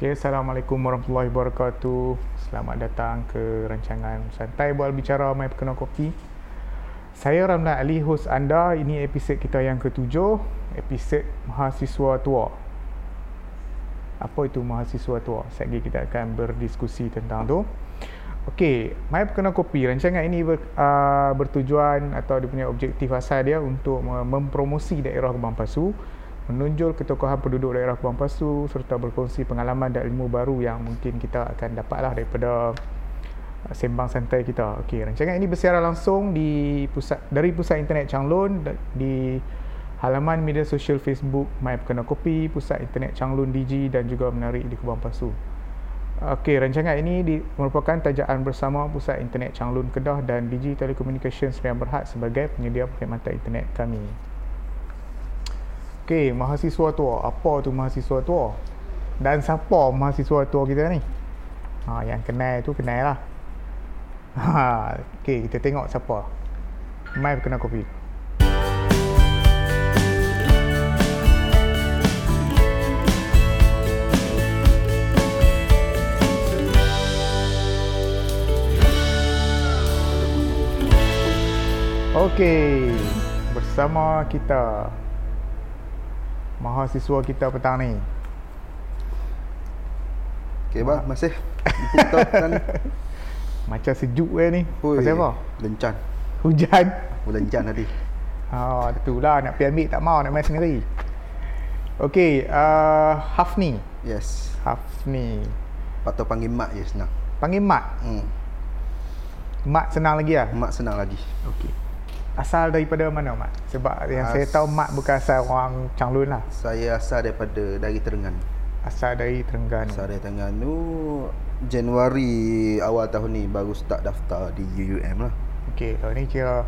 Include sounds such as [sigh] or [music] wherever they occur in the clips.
Okay, Assalamualaikum warahmatullahi wabarakatuh. Selamat datang ke rancangan Santai Bual Bicara My Pekenal Kopi. Saya Ramlan Ali, host anda. Ini episod kita yang ketujuh, episod Mahasiswa Tua. Apa itu Mahasiswa Tua? Sekejap lagi kita akan berdiskusi tentang tu. Okey, My Pekenal Kopi. Rancangan ini ber, uh, bertujuan atau dia punya objektif asal dia untuk mempromosi daerah Kebang Pasu menonjol ketokohan penduduk daerah Kubang Pasu serta berkongsi pengalaman dan ilmu baru yang mungkin kita akan dapatlah daripada uh, sembang santai kita. Okey, rancangan ini bersiaran langsung di pusat dari pusat internet Changlun di halaman media sosial Facebook My Pekana Kopi, pusat internet Changlun DG dan juga menarik di Kubang Pasu. Okey, rancangan ini di, merupakan tajaan bersama Pusat Internet Changlun Kedah dan DG Telecommunications yang Berhad sebagai penyedia perkhidmatan internet kami. Okey, mahasiswa tua. Apa tu mahasiswa tua? Dan siapa mahasiswa tua kita ni? Ha, yang kenal tu kenal lah. Ha, okey, kita tengok siapa. Mai kena kopi. Okey, bersama kita mahasiswa kita petang ni. Okey bah, masih [laughs] Macam sejuk ke ni. Oi, Pasal apa? Lencan. Hujan. Oh, lencan tadi. [laughs] Ha, itulah nak pergi ambil tak mau nak main sendiri. Okey, uh, Hafni. Yes. Hafni. Patut panggil mak je senang. Panggil Mak. Hmm. Mak senang lagi lah. Mak senang lagi. Okey. Asal daripada mana Mak? Sebab yang As- saya tahu Mak bukan asal orang Changlun lah. Saya asal daripada dari Terengganu. Asal dari Terengganu. Asal dari Terengganu Januari awal tahun ni baru start daftar di UUM lah. Okey, kalau ni kira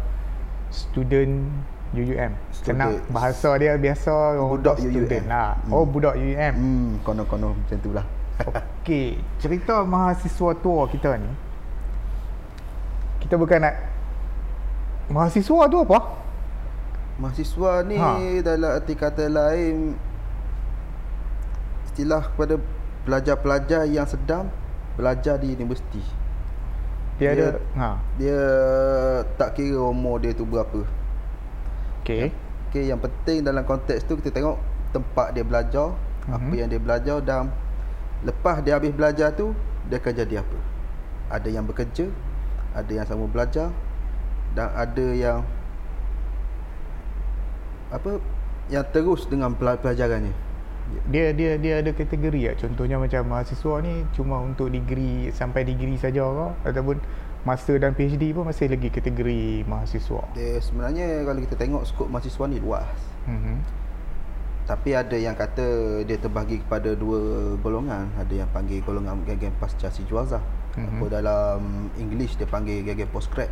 student UUM. Senang Student. bahasa dia biasa Budak UUM. lah. Hmm. Oh, budak UUM. Hmm, kono-kono macam tu lah. [laughs] Okey, cerita mahasiswa tua kita ni. Kita bukan nak mahasiswa tu apa? Mahasiswa ni Ha. dalam arti kata lain istilah kepada pelajar-pelajar yang sedang belajar di universiti. Dia, Dia- ada ha. Dia tak kira umur dia tu berapa. Okey. Okey, yang penting dalam konteks tu kita tengok tempat dia belajar, mm-hmm. apa Mhm. yang dia belajar dan lepas dia habis belajar tu dia akan jadi apa. Ada yang bekerja, ada yang sama belajar dan ada yang apa yang terus dengan pela- pelajarannya. Dia dia dia ada kategori tak? Contohnya macam mahasiswa ni cuma untuk degree sampai degree saja ke ataupun master dan PhD pun masih lagi kategori mahasiswa. Dia sebenarnya kalau kita tengok skop mahasiswa ni luas. Mhm. Tapi ada yang kata dia terbahagi kepada dua golongan. Ada yang panggil golongan geng-geng pasca sijuazah. Mhm. Mm-hmm. Apa dalam English dia panggil geng-geng postgrad.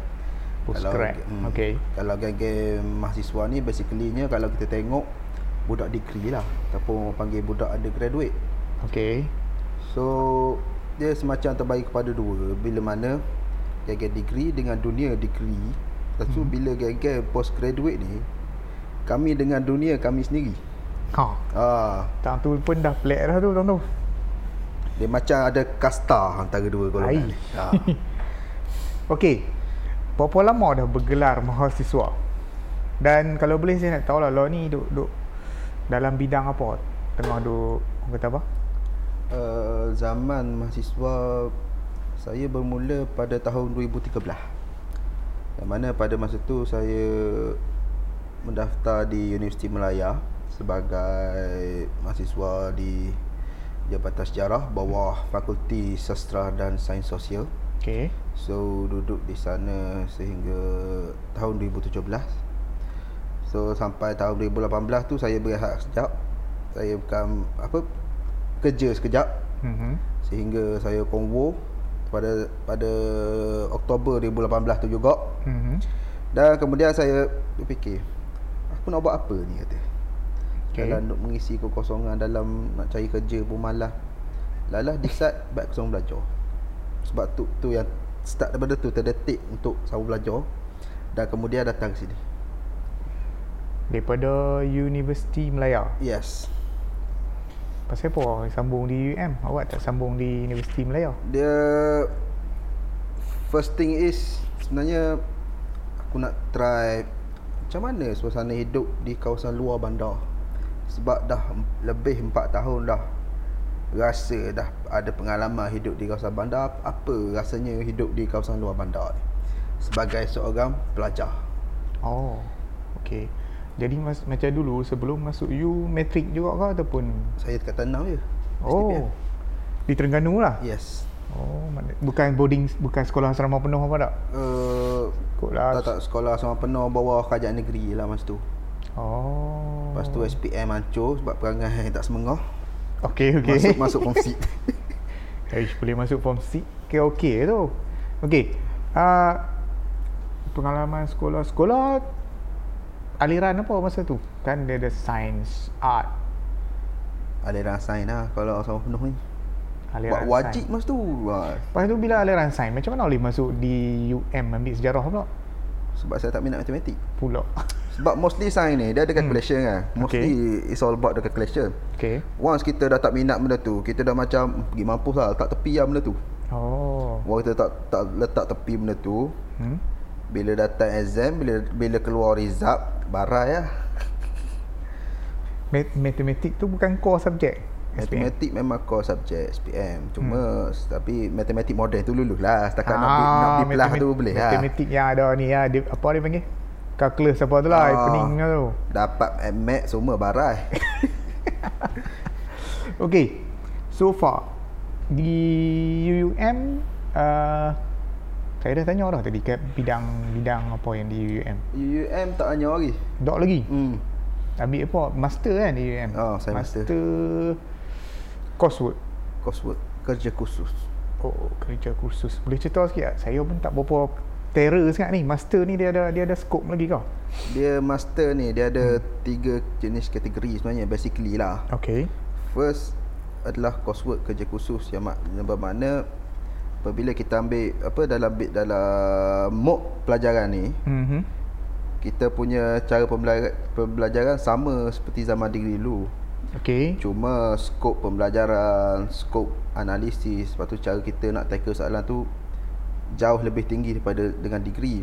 Postgrad. Kalau, Okey. Kalau geng-geng mahasiswa ni basically-nya kalau kita tengok budak degree lah ataupun orang panggil budak undergraduate. Okey. So dia semacam terbagi kepada dua bila mana geng-geng degree dengan dunia degree. Lepas tu Mhm. bila geng-geng postgraduate ni kami dengan dunia kami sendiri. Ha. Ah, Tang tu pun dah pelik dah tu tang tu. dia macam ada kasta antara dua golongan. Ha. [laughs] Okey. Berapa lama dah bergelar mahasiswa? Dan kalau boleh saya nak tahu lah Law ni duk, duk dalam bidang apa? Tengah duk orang kata apa? Uh, zaman mahasiswa saya bermula pada tahun 2013. Yang mana pada masa tu saya mendaftar di Universiti Melaya sebagai mahasiswa di Jabatan Sejarah bawah Fakulti Sastra dan Sains Sosial. Okey. So duduk di sana sehingga tahun 2017 So sampai tahun 2018 tu saya berehat sekejap. Saya bukan apa kerja sekejap. Mhm. Sehingga saya konvo pada pada Oktober 2018 tu juga. Mhm. Dan kemudian saya fikir Aku nak buat apa ni? kata. Okey. Dalam nak mengisi kekosongan dalam nak cari kerja pun malah Lalah decide baik kosong belajar. Sebab tu tu yang start daripada tu terdetik untuk sama belajar Dan kemudian datang ke sini Daripada Universiti Melaya. Yes Pasal apa sambung di UM? Awak tak sambung di Universiti Melaya? Dia first thing is sebenarnya aku nak try macam mana suasana hidup di kawasan luar bandar. Sebab dah lebih 4 tahun dah rasa dah ada pengalaman hidup di kawasan bandar apa rasanya hidup di kawasan luar bandar ni sebagai seorang pelajar Oh, okey. Jadi mas, macam dulu sebelum masuk U matrik juga ke ataupun saya dekat Tanam je Oh. Di Terengganu lah. yes Oh, bukan boarding bukan sekolah asrama penuh apa tak? uh, tak tak sekolah sama penuh bawah kerajaan negeri lah masa tu Oh. lepas tu SPM hancur sebab perangai tak semengah Okey, okey. masuk masuk form C [laughs] Aish, boleh masuk form 6 Okey, okey tu. Okey. Uh, pengalaman sekolah. Sekolah aliran apa masa tu? Kan dia ada science, art, aliran sains lah kalau sama penuh ni aliran Buat wajib sains. masa tu Lepas tu bila aliran sains, macam mana boleh masuk di UM ambil sejarah pula? Sebab saya tak minat matematik Pula. [laughs] Sebab mostly sains ni Dia ada calculation kan Mostly Okay. it's all about the calculation Okey. Once kita dah tak minat benda tu Kita dah macam Pergi mampus lah Tak tepi lah benda tu Oh. Once kita tak, tak letak tepi benda tu Hmm. Bila datang exam Bila bila keluar result Barai lah Mat- Matematik tu bukan core subjek. SPM. Matematik memang core subjek SPM Cuma hmm. Tapi matematik moden tu lulus lah Setakat nak, bi- nak B plus tu boleh lah Ah, Matematik yang ada ni ya, dia, apa dia panggil? Calculus apa tu lah, Ah. pening tu. Dapat MAT semua barai [laughs] Okay, so far di UUM uh, saya dah tanya dah tadi kat bidang-bidang apa yang di UUM. UUM tak hanya lagi Dok lagi. hmm. Ambil apa? Master kan di UUM. Oh, saya master. master. coursework. Coursework Kerja khusus Oh, kerja kursus. Boleh cerita sikit tak? Saya pun tak berapa terror sangat ni. Master ni dia ada dia ada scope lagi kau? Dia master ni Dia ada hmm. tiga jenis kategori sebenarnya Basically lah Okay. First adalah coursework kerja khusus yang, mak, yang bermakna apabila kita ambil apa dalam bit dalam MOOC pelajaran ni Mhm. kita punya cara pembelajaran, pembelajaran sama seperti zaman degree dulu Okay. cuma skop pembelajaran skop analisis lepas tu cara kita nak tackle soalan tu jauh lebih tinggi daripada dengan degree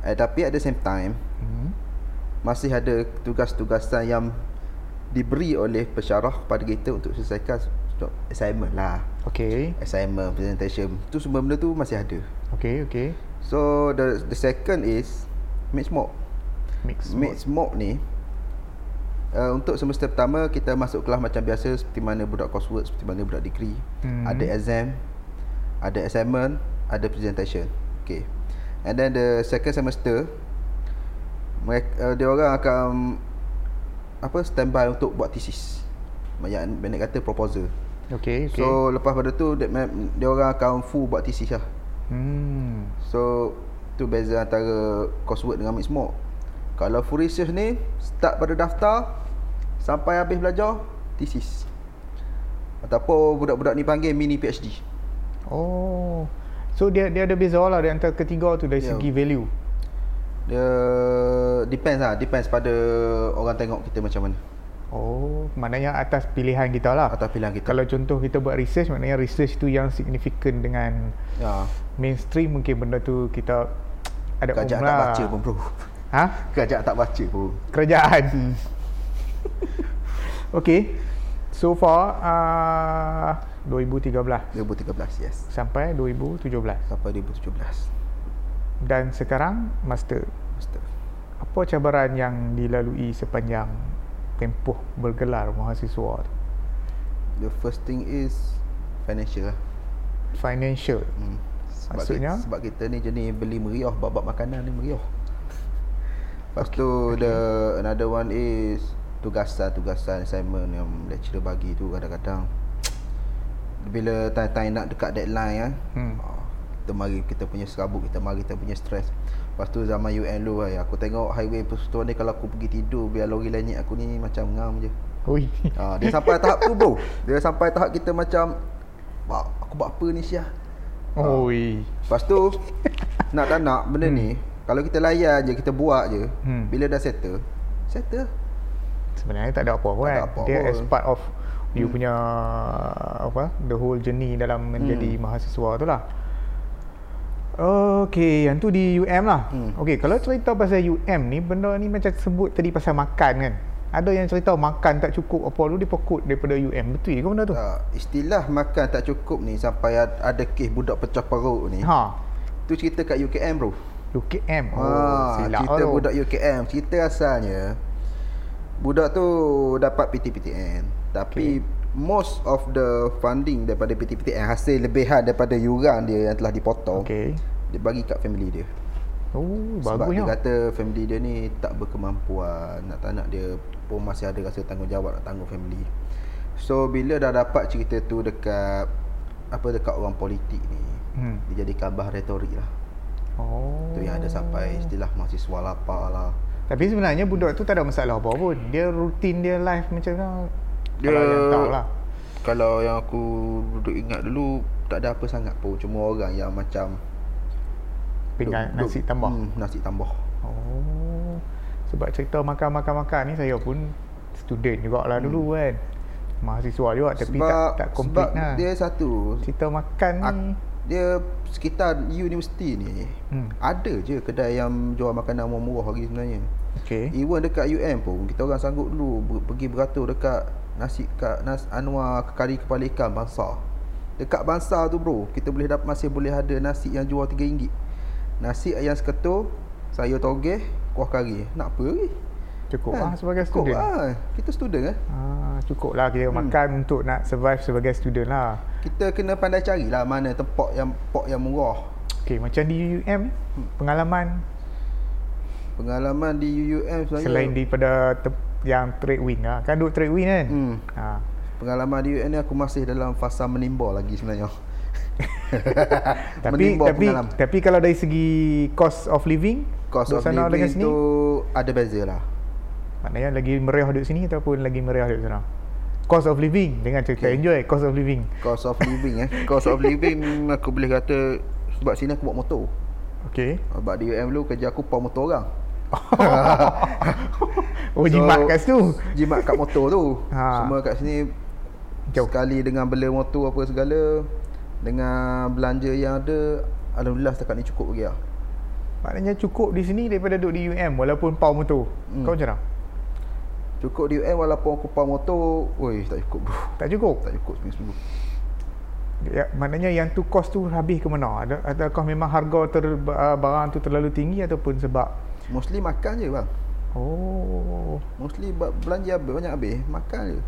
eh, tapi at the same time Hmm. masih ada tugas-tugasan yang diberi oleh pensyarah kepada kita untuk selesaikan assignment lah Okay. assignment presentation tu semua benda tu masih ada Okay, okay. so the the second is mix mock Mix. mix mock ni uh, untuk semester pertama kita masuk kelas macam biasa seperti mana budak coursework seperti mana budak degree Mhm. ada exam ada assignment ada presentation okay and then the second semester mereka uh, dia orang akan apa standby untuk buat thesis banyak kata proposal Okay, okay. So lepas pada tu dia, dia orang akan full buat thesis lah. hmm. So tu beza antara coursework dengan mixed mock. Kalau full research ni start pada daftar sampai habis belajar thesis. Ataupun budak-budak ni panggil mini PhD. Oh. So dia dia ada beza lah di antara ketiga tu dari Ya. segi value. Dia depends lah, depends pada orang tengok kita macam mana. Oh, maknanya atas pilihan kita lah. Atas pilihan kita. Kalau contoh kita buat research, maknanya research tu yang signifikan dengan Ya, mainstream mungkin benda tu kita ada kerajaan um tak baca pun bro. Ha? [laughs] Kerajaan tak baca pun. Kerajaan. Hmm. [laughs] okay. So far uh, 2013 2013 yes. sampai 2017 Sampai 2017. dan sekarang master. Master. Apa cabaran yang dilalui sepanjang tempoh bergelar mahasiswa tu? The first thing is financial lah. Financial. Hmm. Sebab Maksudnya? Kita, sebab kita ni jenis beli meriah Bab-bab makanan ni meriah [laughs] Lepas okay, tu okay. the another one is Tugasan-tugasan assignment yang lecturer bagi tu kadang-kadang Bila time-time nak dekat deadline kan Hmm. ah, Kita mari kita punya serabut Kita mari kita punya stress Lepas tu zaman UN dulu ay, Aku tengok highway persekutuan ni Kalau aku pergi tidur Biar lori lenyek aku ni Macam ngam je Ui. Ah, dia sampai tahap tu bro. Dia sampai tahap kita macam Wah, aku buat apa ni Syah? Oi. Lepas tu nak tak nak benda hmm. ni kalau kita layan je kita buat je Hmm. bila dah settle settle Sebenarnya tak ada apa pun Tak kan. ada apa Dia as part of You punya apa? The whole journey dalam menjadi Hmm. mahasiswa tu lah. Okay, yang tu di UM lah. Hmm. Okay, kalau cerita pasal UM ni, benda ni macam sebut tadi pasal makan kan. Ada yang cerita makan tak cukup apa lu dia pokut daripada UM. Betul ke benda tu? Tak, istilah makan tak cukup ni sampai ad- ada kes budak pecah perut ni. Ha. Tu cerita kat UKM bro. UKM. Oh, ha, silap cerita budak UKM. Cerita asalnya budak tu dapat PTPTN. Tapi okay. most of the funding daripada PTPTN hasil lebihan daripada yuran dia yang telah dipotong. Okay. Dia bagi kat family dia. Oh, Sebab bagus dia ya. kata family dia ni tak berkemampuan Nak tak nak dia pun masih ada rasa tanggungjawab nak tanggung family So bila dah dapat cerita tu dekat Apa dekat orang politik ni Hmm. Dia jadi kabah retorik lah Oh. Tu yang ada sampai istilah mahasiswa lapar lah Tapi sebenarnya budak tu tak ada masalah apa pun. Dia rutin dia live macam mana? Dia Kalau yang tahu lah. Kalau yang aku duduk ingat dulu Tak ada apa sangat pun Cuma orang yang macam Pinggan nasi duk- tambah. hmm, Nasi tambah Oh. Sebab cerita makan-makan-makan ni saya pun student jugalah hmm. dulu kan. Mahasiswa juga tapi sebab, tak tak complete sebab lah. dia satu cerita makan ni. ak- Dia sekitar universiti ni Hmm. Ada je kedai yang jual makanan murah-murah lagi sebenarnya Okey. Even dekat UM pun Kita orang sanggup dulu Pergi beratur dekat Nasi kat nas, Anwar Kari kepala ikan Bangsa Dekat Bangsa tu bro Kita boleh dapat Masih boleh ada nasi yang jual RM3 Nasi ayam seketul Sayur togeh Kuah kari Nak apa lagi Cukup Kan? lah sebagai Cukup student. lah. Kita student kan Ah, cukup lah kita Hmm. makan untuk nak survive sebagai student lah. Kita kena pandai carilah Mana tempat yang Pok yang murah Okey, macam di UM Hmm. pengalaman Pengalaman di UUM sebenarnya selain daripada te- yang trade win lah. Kan duduk trade win kan? hmm, Ha. Pengalaman di UUM ni aku masih dalam fasa menimba lagi sebenarnya [laughs] Tapi tapi tapi kalau dari segi cost of living Cost of sana dengan living sini tu ada beza lah maknanya lagi meriah duduk sini ataupun lagi meriah duduk sana. Cost of living dengan cerita Okey. enjoy cost of living. Cost of living eh [laughs] Cost of living aku boleh kata Sebab sini aku bawa motor Okey. Sebab di UM dulu kerja aku pau motor orang [laughs] Oh jimat kat situ. Jimat kat motor tu [laughs] Ha. Semua kat sini Jauh. Sekali dengan bela motor apa segala Dengan belanja yang ada Alhamdulillah setakat ni cukup lagi lah Maknanya cukup di sini daripada duduk di UM walaupun pau motor. Hmm. Kau macam mana? Cukup di UM walaupun aku pau motor Woi tak cukup bro Tak cukup. Tak cukup seminggu-seminggu Ya, maknanya yang tu cost tu habis ke mana? Ada adakah memang harga ter, barang tu terlalu tinggi ataupun sebab Mostly makan je bang oh Mostly belanja habis, banyak habis Makan je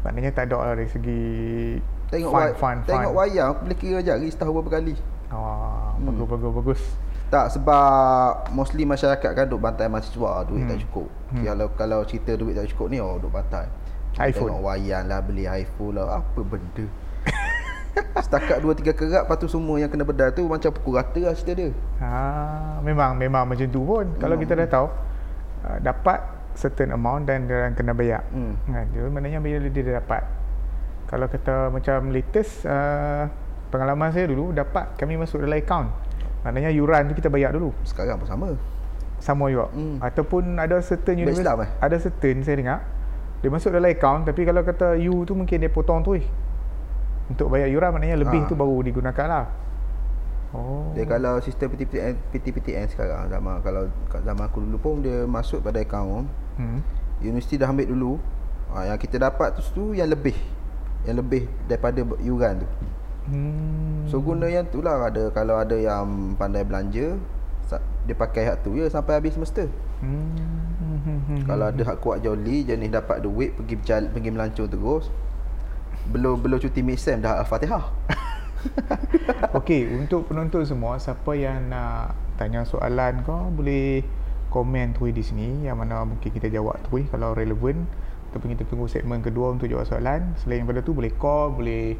maknanya tak ada lah dari segi Tengok, fun, wa- fun, tengok fun. wayang Aku boleh kira jari setahun berapa kali Ah, Hmm. bagus bagus bagus. Tak sebab Mostly masyarakat kan duk bantai mahasiswa Duit Hmm. tak cukup Hmm. Kalau kalau cerita duit tak cukup ni Oh duk bantai iPhone. Tengok wayang lah Beli iPhone lah Apa benda Setakat 2-3 kerat Lepas tu semua yang kena bedal tu Macam pukul rata lah cerita dia Ah, memang memang macam tu pun. Kalau Memang. kita dah tahu uh, dapat certain amount dan dia orang kena bayar. hmm. Kan, dia maknanya bila dia dah dapat. Kalau kata macam latest uh, pengalaman saya dulu dapat kami masuk dalam account. Maknanya yuran tu kita bayar dulu. Sekarang pun sama Sama juga. Hmm. Ataupun ada certain universiti Islam, eh? ada certain saya dengar dia masuk dalam account tapi kalau kata you tu mungkin dia potong tu eh. Untuk bayar yuran maknanya lebih Ah. tu baru digunakan lah. Oh. Dia kalau sistem PTPTN, PTPTN sekarang zaman kalau zaman aku dulu pun dia masuk pada akaun hmm. universiti dah ambil dulu ha, yang kita dapat tu, tu yang lebih yang lebih daripada yuran tu Hmm. so guna yang tu lah ada kalau ada yang pandai belanja dia pakai hak tu ya sampai habis semester Hmm. kalau ada hak kuat joli jenis dapat duit pergi berjalan, pergi melancong terus belum belum cuti mid-sem dah al-fatihah [laughs] Okey, untuk penonton semua, siapa yang nak tanya soalan kau boleh komen tu di sini yang mana mungkin kita jawab tu kalau relevan ataupun kita tunggu segmen kedua untuk jawab soalan. Selain daripada tu boleh call, boleh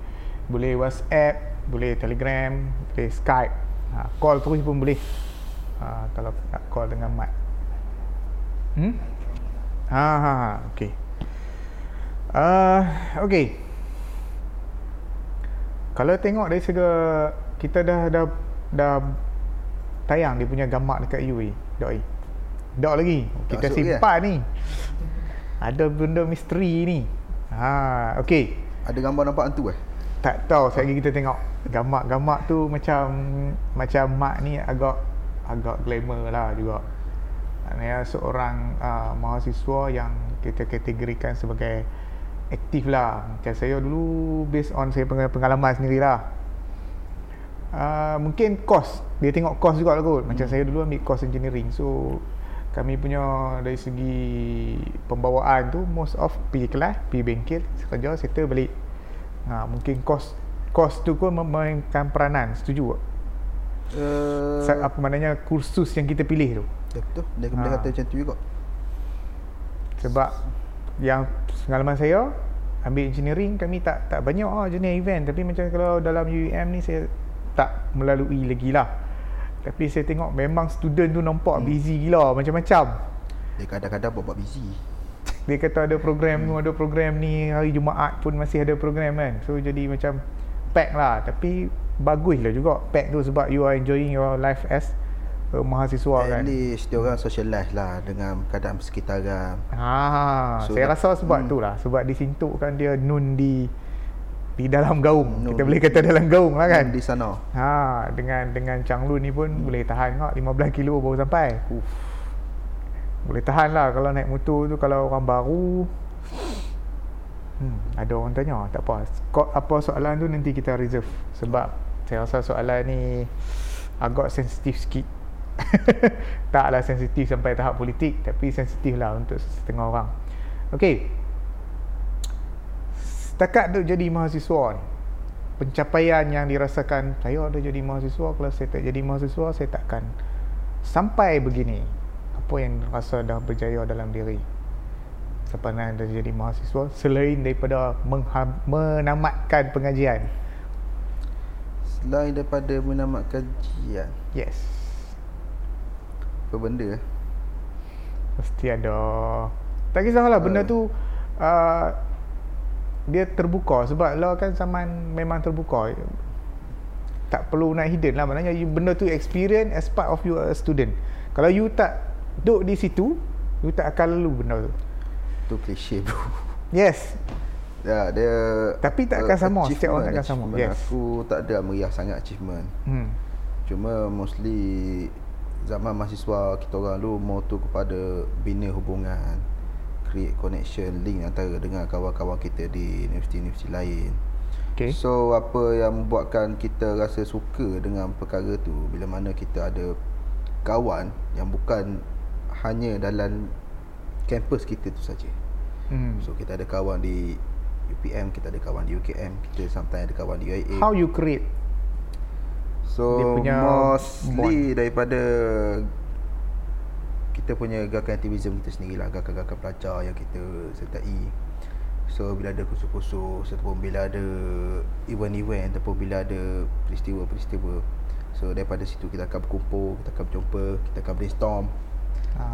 boleh WhatsApp, boleh Telegram, boleh Skype. Ha, call terus pun boleh. Ha, kalau nak call dengan Mat. Hmm? Ha ha ha, okey. Uh, okey. Kalau tengok dari segi kita dah dah dah tayang dia punya gambar dekat UAE. Doi. Dok lagi. Tak Kita simpan ni. Ada benda misteri ni. Ha, okey. Ada gambar nampak hantu eh? Tak tahu sekali kita tengok gambar-gambar tu macam macam mak ni agak agak glamour lah juga. Maknanya seorang uh, mahasiswa yang kita kategorikan sebagai aktif lah. Macam saya dulu based on saya peng- pengalaman sendirilah. Uh, mungkin kos dia tengok kos juga lah kot. Macam saya dulu ambil kos engineering. So kami punya dari segi pembawaan tu most of pergi kelas, pergi bengkel, kerja, settle balik. Ha, mungkin kos kos tu pun memainkan peranan. Setuju tak? Uh, Sa- apa maknanya kursus yang kita pilih tu. betul. Dia boleh Ha. kata macam tu juga. Sebab yang pengalaman saya ambil engineering kami tak tak banyak ah jenis event tapi macam kalau dalam UEM ni saya tak melalui lagi lah. Tapi saya tengok memang student tu nampak hmm. busy gila macam-macam. Dia kadang-kadang buat-buat busy. [laughs] Dia kata ada program tu, ada program ni, hari Jumaat pun masih ada program kan. So jadi macam pack lah. Tapi bagus lah juga pack tu sebab you are enjoying your life as a mahasiswa At kan. least dia orang socialize lah dengan keadaan persekitaran. Ha, So, saya rasa sebab hmm. tu lah. Sebab disintukkan dia nun di di dalam gaung. Nun Kita boleh kata dalam gaung lah kan. Di sana. Ha, dengan dengan Changlun ni pun hmm. boleh tahan kak 15 kilo baru sampai. Uff. Boleh tahan lah kalau naik motor tu kalau orang baru Hmm, ada orang tanya tak apa. Kau apa soalan tu nanti kita reserve sebab saya rasa soalan ni agak sensitif sikit. [laughs] Taklah sensitif sampai tahap politik tapi sensitif lah untuk setengah orang. Okey. Setakat duk jadi mahasiswa ni pencapaian yang dirasakan saya ada jadi mahasiswa kalau saya tak jadi mahasiswa saya takkan sampai begini apa yang rasa dah berjaya dalam diri sepanjang dah jadi mahasiswa selain daripada menamatkan pengajian Selain daripada menamat kajian. yes Apa benda eh? mesti ada tak kisahlah benda Uh. tu uh, dia terbuka sebab law kan zaman memang terbuka tak perlu nak hidden lah maknanya you, benda tu experience as part of you a student kalau you tak duduk di situ you tak akan lalu benda tu Tu klise bro. yes Ya, dia Tapi tak akan sama, setiap orang tak akan sama, achievement. yes. Aku tak ada meriah sangat achievement. hmm. Cuma mostly zaman mahasiswa kita orang dulu tu kepada bina hubungan, create connection, link antara dengan kawan-kawan kita di universiti-universiti lain. okay So apa yang membuatkan kita rasa suka dengan perkara tu bila mana kita ada kawan yang bukan hanya dalam kampus kita tu saja. hmm. So kita ada kawan di UPM, kita ada kawan di UKM, kita sometimes ada kawan di UIA. how you create So dia punya mostly daripada kita punya gerakan aktivism kita sendiri lah. Gerakan-gerakan pelajar yang kita sertai. So bila ada kursus-kursus Ataupun bila ada event-event Ataupun bila ada peristiwa-peristiwa. So daripada situ kita akan berkumpul Kita akan berjumpa Kita akan brainstorm.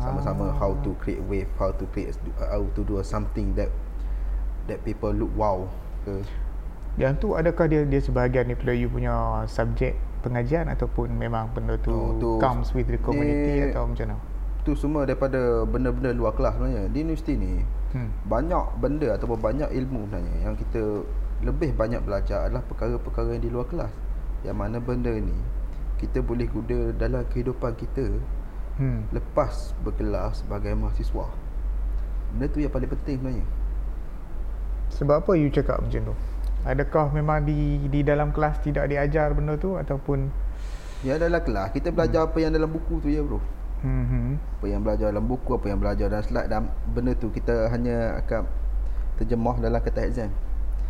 Sama-sama how to create wave How to create How to do something that That people look wow ke. Yang tu adakah dia dia sebahagian daripada you punya subjek pengajian ataupun memang benda tu, Oh, tu- comes with the community ni- atau macam mana tu semua daripada benda-benda luar kelas sebenarnya di universiti ni hmm. banyak benda ataupun banyak ilmu sebenarnya yang kita lebih banyak belajar adalah perkara-perkara yang di luar kelas yang mana benda ni kita boleh guna dalam kehidupan kita Hmm. lepas berkelas sebagai mahasiswa benda tu yang paling penting sebenarnya Sebab apa you cakap macam tu? Adakah memang di di dalam kelas tidak diajar benda tu ataupun yang dalam kelas kita belajar apa yang dalam buku tu ya bro hmm, hmm. apa yang belajar dalam buku apa yang belajar dalam slide dan benda tu kita hanya akan terjemah dalam kertas exam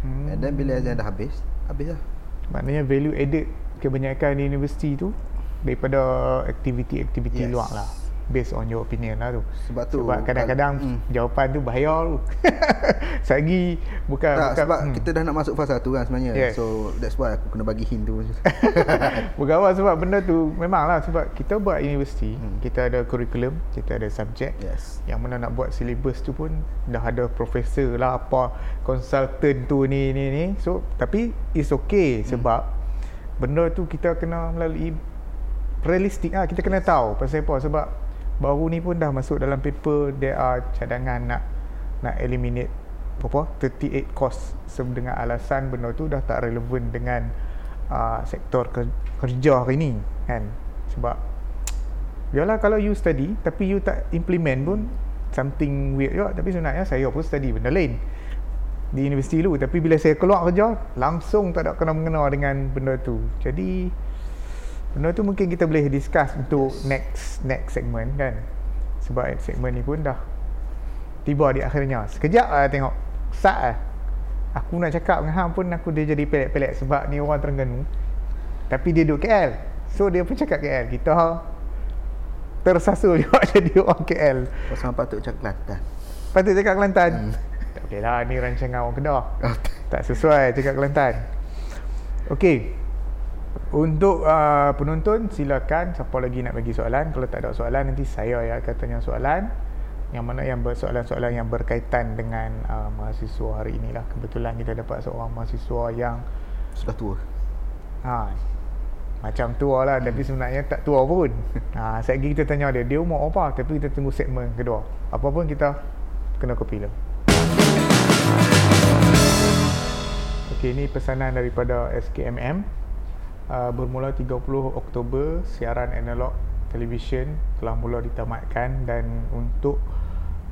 hmm. and then bila exam dah habis habis lah Maknanya value added kebanyakan di universiti tu daripada aktiviti-aktiviti Yes. luar lah based on your opinion lah tu. Sebab tu, sebab kadang-kadang hmm. jawapan tu bahaya tu. [laughs] Sagi bukan tak, bukan sebab hmm. kita dah nak masuk fasa tu kan sebenarnya Yes. So that's why aku kena bagi hint tu [laughs] [laughs] Bukan sebab benda tu memanglah sebab kita buat universiti, Hmm. kita ada kurikulum, kita ada subjek. Yes Yang mana nak buat syllabus tu pun dah ada profesor lah apa consultant tu ni ni ni. So tapi it's okay Hmm. sebab benda tu kita kena melalui realistik ah kita kena tahu pasal apa sebab baru ni pun dah masuk dalam paper there are cadangan nak nak eliminate apa 38 course. Sebab dengan alasan benda tu dah tak relevan dengan uh, sektor ke- kerja hari ni kan? Sebab yalah kalau you study tapi you tak implement pun something weird juga. Tapi sebenarnya saya pun study benda lain. Di universiti dulu tapi bila saya keluar kerja langsung tak ada kena mengena dengan benda tu. Jadi benda tu mungkin kita boleh discuss untuk yes. next next segment kan. Sebab segmen ni pun dah tiba di akhirnya. Sekejap lah tengok. Sat lah aku nak cakap dengan hang pun aku dia jadi pelik-pelik sebab ni orang Terengganu. Tapi dia duduk KL so dia pun cakap KL kita tersasul [laughs] juga jadi orang KL Pasal patut cakap Kelantan. Patut cakap Kelantan? Hmm. [laughs] Tak boleh lah ni rancangan orang Kedah. [laughs] Tak sesuai cakap Kelantan. Okey Untuk uh, penonton silakan. Siapa lagi nak bagi soalan? Kalau tak ada soalan nanti saya yang akan tanya soalan. Yang mana yang soalan-soalan yang berkaitan dengan uh, mahasiswa hari inilah Kebetulan kita dapat seorang mahasiswa yang Sudah tua. Ha, Macam tua lah. Hmm. tapi sebenarnya tak tua pun. Ha, Sekejap kita tanya dia Dia umur apa Tapi kita tunggu segmen kedua. Apa pun kita kena kopi lah. Okey, ini pesanan daripada SKMM uh, bermula 30 Oktober siaran analog televisyen telah mula ditamatkan dan untuk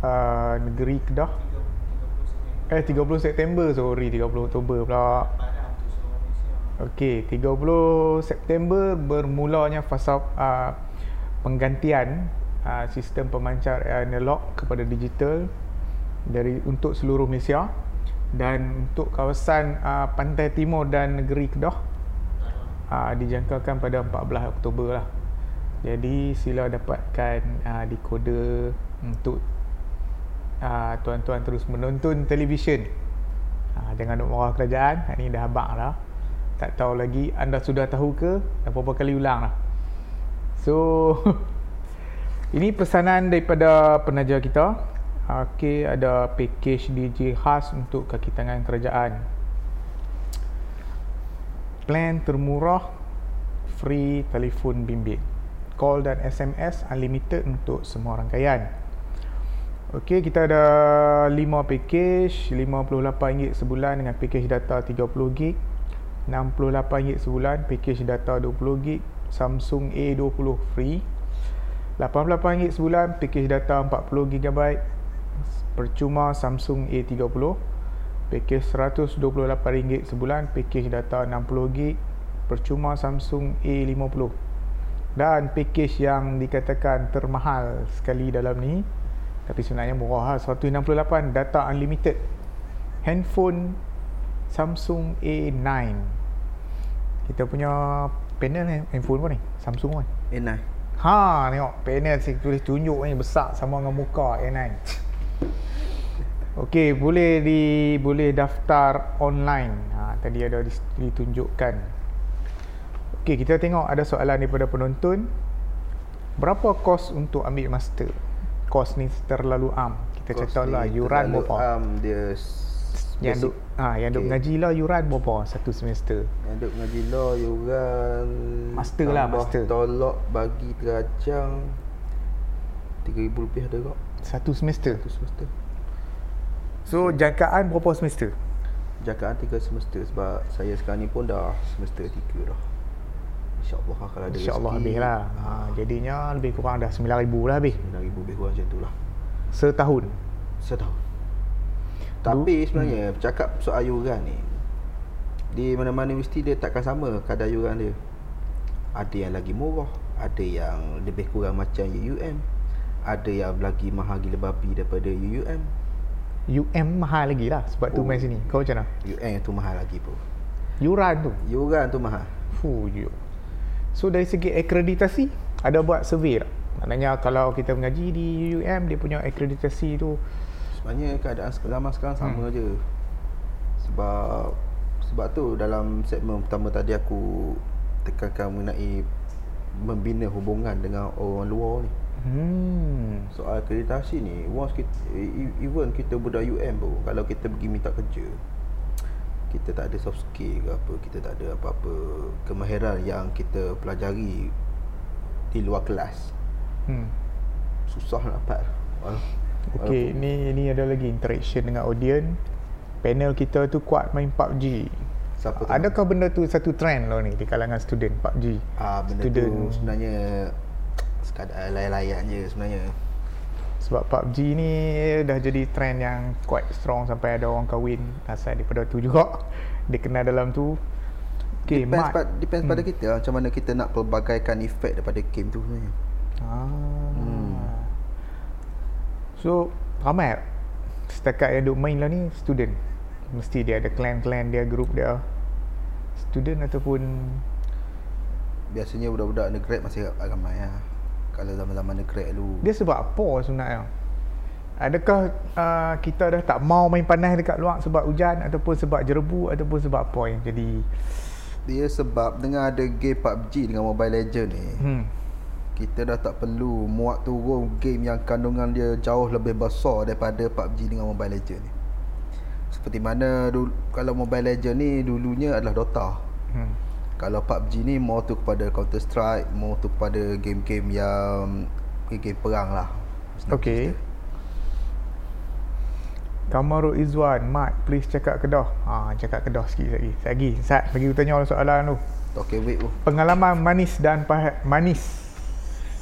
uh, negeri Kedah. Eh 30 September sorry 30 Oktober pula. Okey, 30 September bermulanya fasa uh, penggantian uh, sistem pemancar analog kepada digital dari untuk seluruh Malaysia dan untuk kawasan uh, pantai timur dan negeri Kedah uh, dijangkakan pada 14 Oktober lah. Jadi sila dapatkan uh, dekoder untuk uh, tuan-tuan terus menonton televisyen. Uh, jangan duk marah kerajaan, ini dah abang lah. Tak tahu lagi anda sudah tahu ke? Dah berapa kali ulang lah. So [laughs] ini pesanan daripada penaja kita Okey, ada package DJ khas untuk kaki tangan kerajaan. Plan termurah free telefon bimbit. Call dan SMS unlimited untuk semua rangkaian. Okey, kita ada 5 package, RM58 sebulan dengan package data 30GB, RM68 sebulan package data 20GB, Samsung A20 free. RM88 sebulan package data 40GB, percuma Samsung A30 package RM128 sebulan package data 60GB percuma Samsung A50 dan package yang dikatakan termahal sekali dalam ni tapi sebenarnya murah lah 168 data unlimited. Handphone Samsung A9 kita punya panel ni handphone pun ni? Samsung pun A9 ha tengok panel saya tulis tunjuk ni besar sama dengan muka A9 Okey, boleh di boleh daftar online. Ha, tadi ada ditunjukkan. Okey, kita tengok ada soalan daripada penonton. Berapa kos untuk ambil master? Kos ni terlalu am. Kita cakap lah yuran berapa? Um, dia yang duk ha yang duk okay. mengaji lah yuran berapa satu semester? Yang duk mengaji lah yuran master lah master. Tolak bagi terajang 3000 lebih ada kok. Satu semester. Satu semester. So jangkaan berapa semester? Jangkaan tiga semester sebab saya sekarang ni pun dah semester tiga dah. InsyaAllah kalau ada InsyaAllah habis lah. Ha, jadinya lebih kurang dah RM9,000 lah habis. RM9,000 lebih kurang macam tu lah. Setahun? Setahun. Tapi du- sebenarnya hmm. bercakap soal yuran ni. Di mana-mana universiti dia takkan sama kadar yuran dia. Ada yang lagi murah. Ada yang lebih kurang macam UUM. Ada yang lagi mahal gila babi daripada UUM. UM mahal lagi lah sebab oh. tu main sini. Kau macam mana? UM tu mahal lagi pun. Yuran tu? Yuran tu mahal. Fuh, you. So dari segi akreditasi, ada buat survey tak? Maknanya kalau kita mengaji di UM, dia punya akreditasi tu Sebenarnya keadaan zaman sekarang sama hmm. je Sebab Sebab tu dalam segmen pertama tadi aku Tekankan mengenai Membina hubungan dengan orang luar ni Hmm. Soal akreditasi ni once kita, e, even kita budak UM pun kalau kita pergi minta kerja kita tak ada soft skill ke apa kita tak ada apa-apa kemahiran yang kita pelajari di luar kelas hmm. susah nak dapat Okey, ni ini ada lagi interaction dengan audience. panel kita tu kuat main PUBG. Siapa tu? Adakah benda tu satu trend lo ni di kalangan student PUBG? Ah benda student. tu sebenarnya sekadar layan-layan je sebenarnya. Sebab PUBG ni dah jadi trend yang quite strong sampai ada orang kahwin asal daripada tu juga. [laughs] Dia kenal dalam tu. Okay, depends, Mat. pa, depends pada kita lah, macam mana kita nak pelbagaikan efek daripada game tu sebenarnya. Ah. Hmm. So, ramai tak? Setakat yang duk main lah ni student. Mesti dia ada clan-clan dia, group dia. Student ataupun Biasanya budak-budak negeri masih ramai lah. Kalau zaman-zaman negeri dulu. dia sebab apa sebenarnya? Adakah uh, kita dah tak mau main panas dekat luar sebab hujan ataupun sebab jerebu ataupun sebab apa yang jadi Dia sebab dengan ada game PUBG dengan Mobile Legend ni. hmm. Kita dah tak perlu muat turun game yang kandungan dia jauh lebih besar daripada PUBG dengan Mobile Legend ni. Seperti mana dulu, kalau Mobile Legend ni dulunya adalah Dota. Hmm. Kalau PUBG ni more tu kepada Counter Strike, more tu kepada game-game yang game-game perang lah. Okay. Kamarul Izwan, Mat, please cakap Kedah. Ha, cakap Kedah sikit lagi. Lagi, Sat, bagi tanya soalan tu. Okay, wait tu. Pengalaman manis dan pahit manis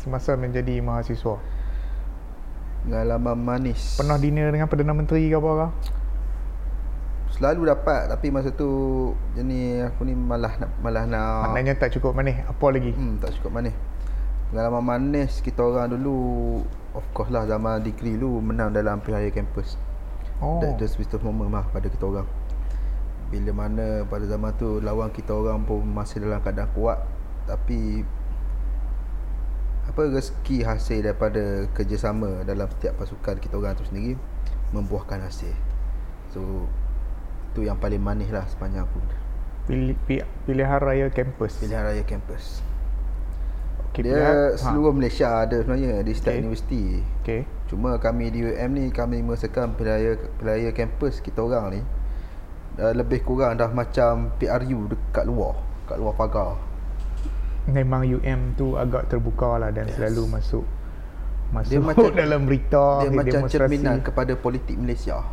semasa menjadi mahasiswa. Pengalaman manis. Pernah dinner dengan Perdana Menteri ke apa ke? Selalu dapat tapi masa tu jenis aku ni malah nak malah nak Maknanya tak cukup manis. Apa lagi? hmm, tak cukup manis. Pengalaman manis kita orang dulu of course lah zaman degree dulu menang dalam Pilihan Campus. Oh. That just sweetest moment lah pada kita orang. Bila mana pada zaman tu lawan kita orang pun masih dalam keadaan kuat tapi apa rezeki hasil daripada kerjasama dalam setiap pasukan kita orang tu sendiri membuahkan hasil. So tu yang paling manis lah sepanjang aku Pilih, pi- pilihan raya kampus. pilihan raya kampus. Okay, Dia pilihan- seluruh Malaysia ada sebenarnya di setiap Okay. universiti. Okay. Cuma kami di UM ni kami mengesahkan pelaya pelaya kampus kita orang ni dah lebih kurang dah macam PRU dekat luar, kat luar pagar. Memang UM tu agak terbuka lah dan Yes. selalu masuk masuk Dia macam- [laughs] dalam berita Dia macam demonstrasi. cerminan kepada politik Malaysia.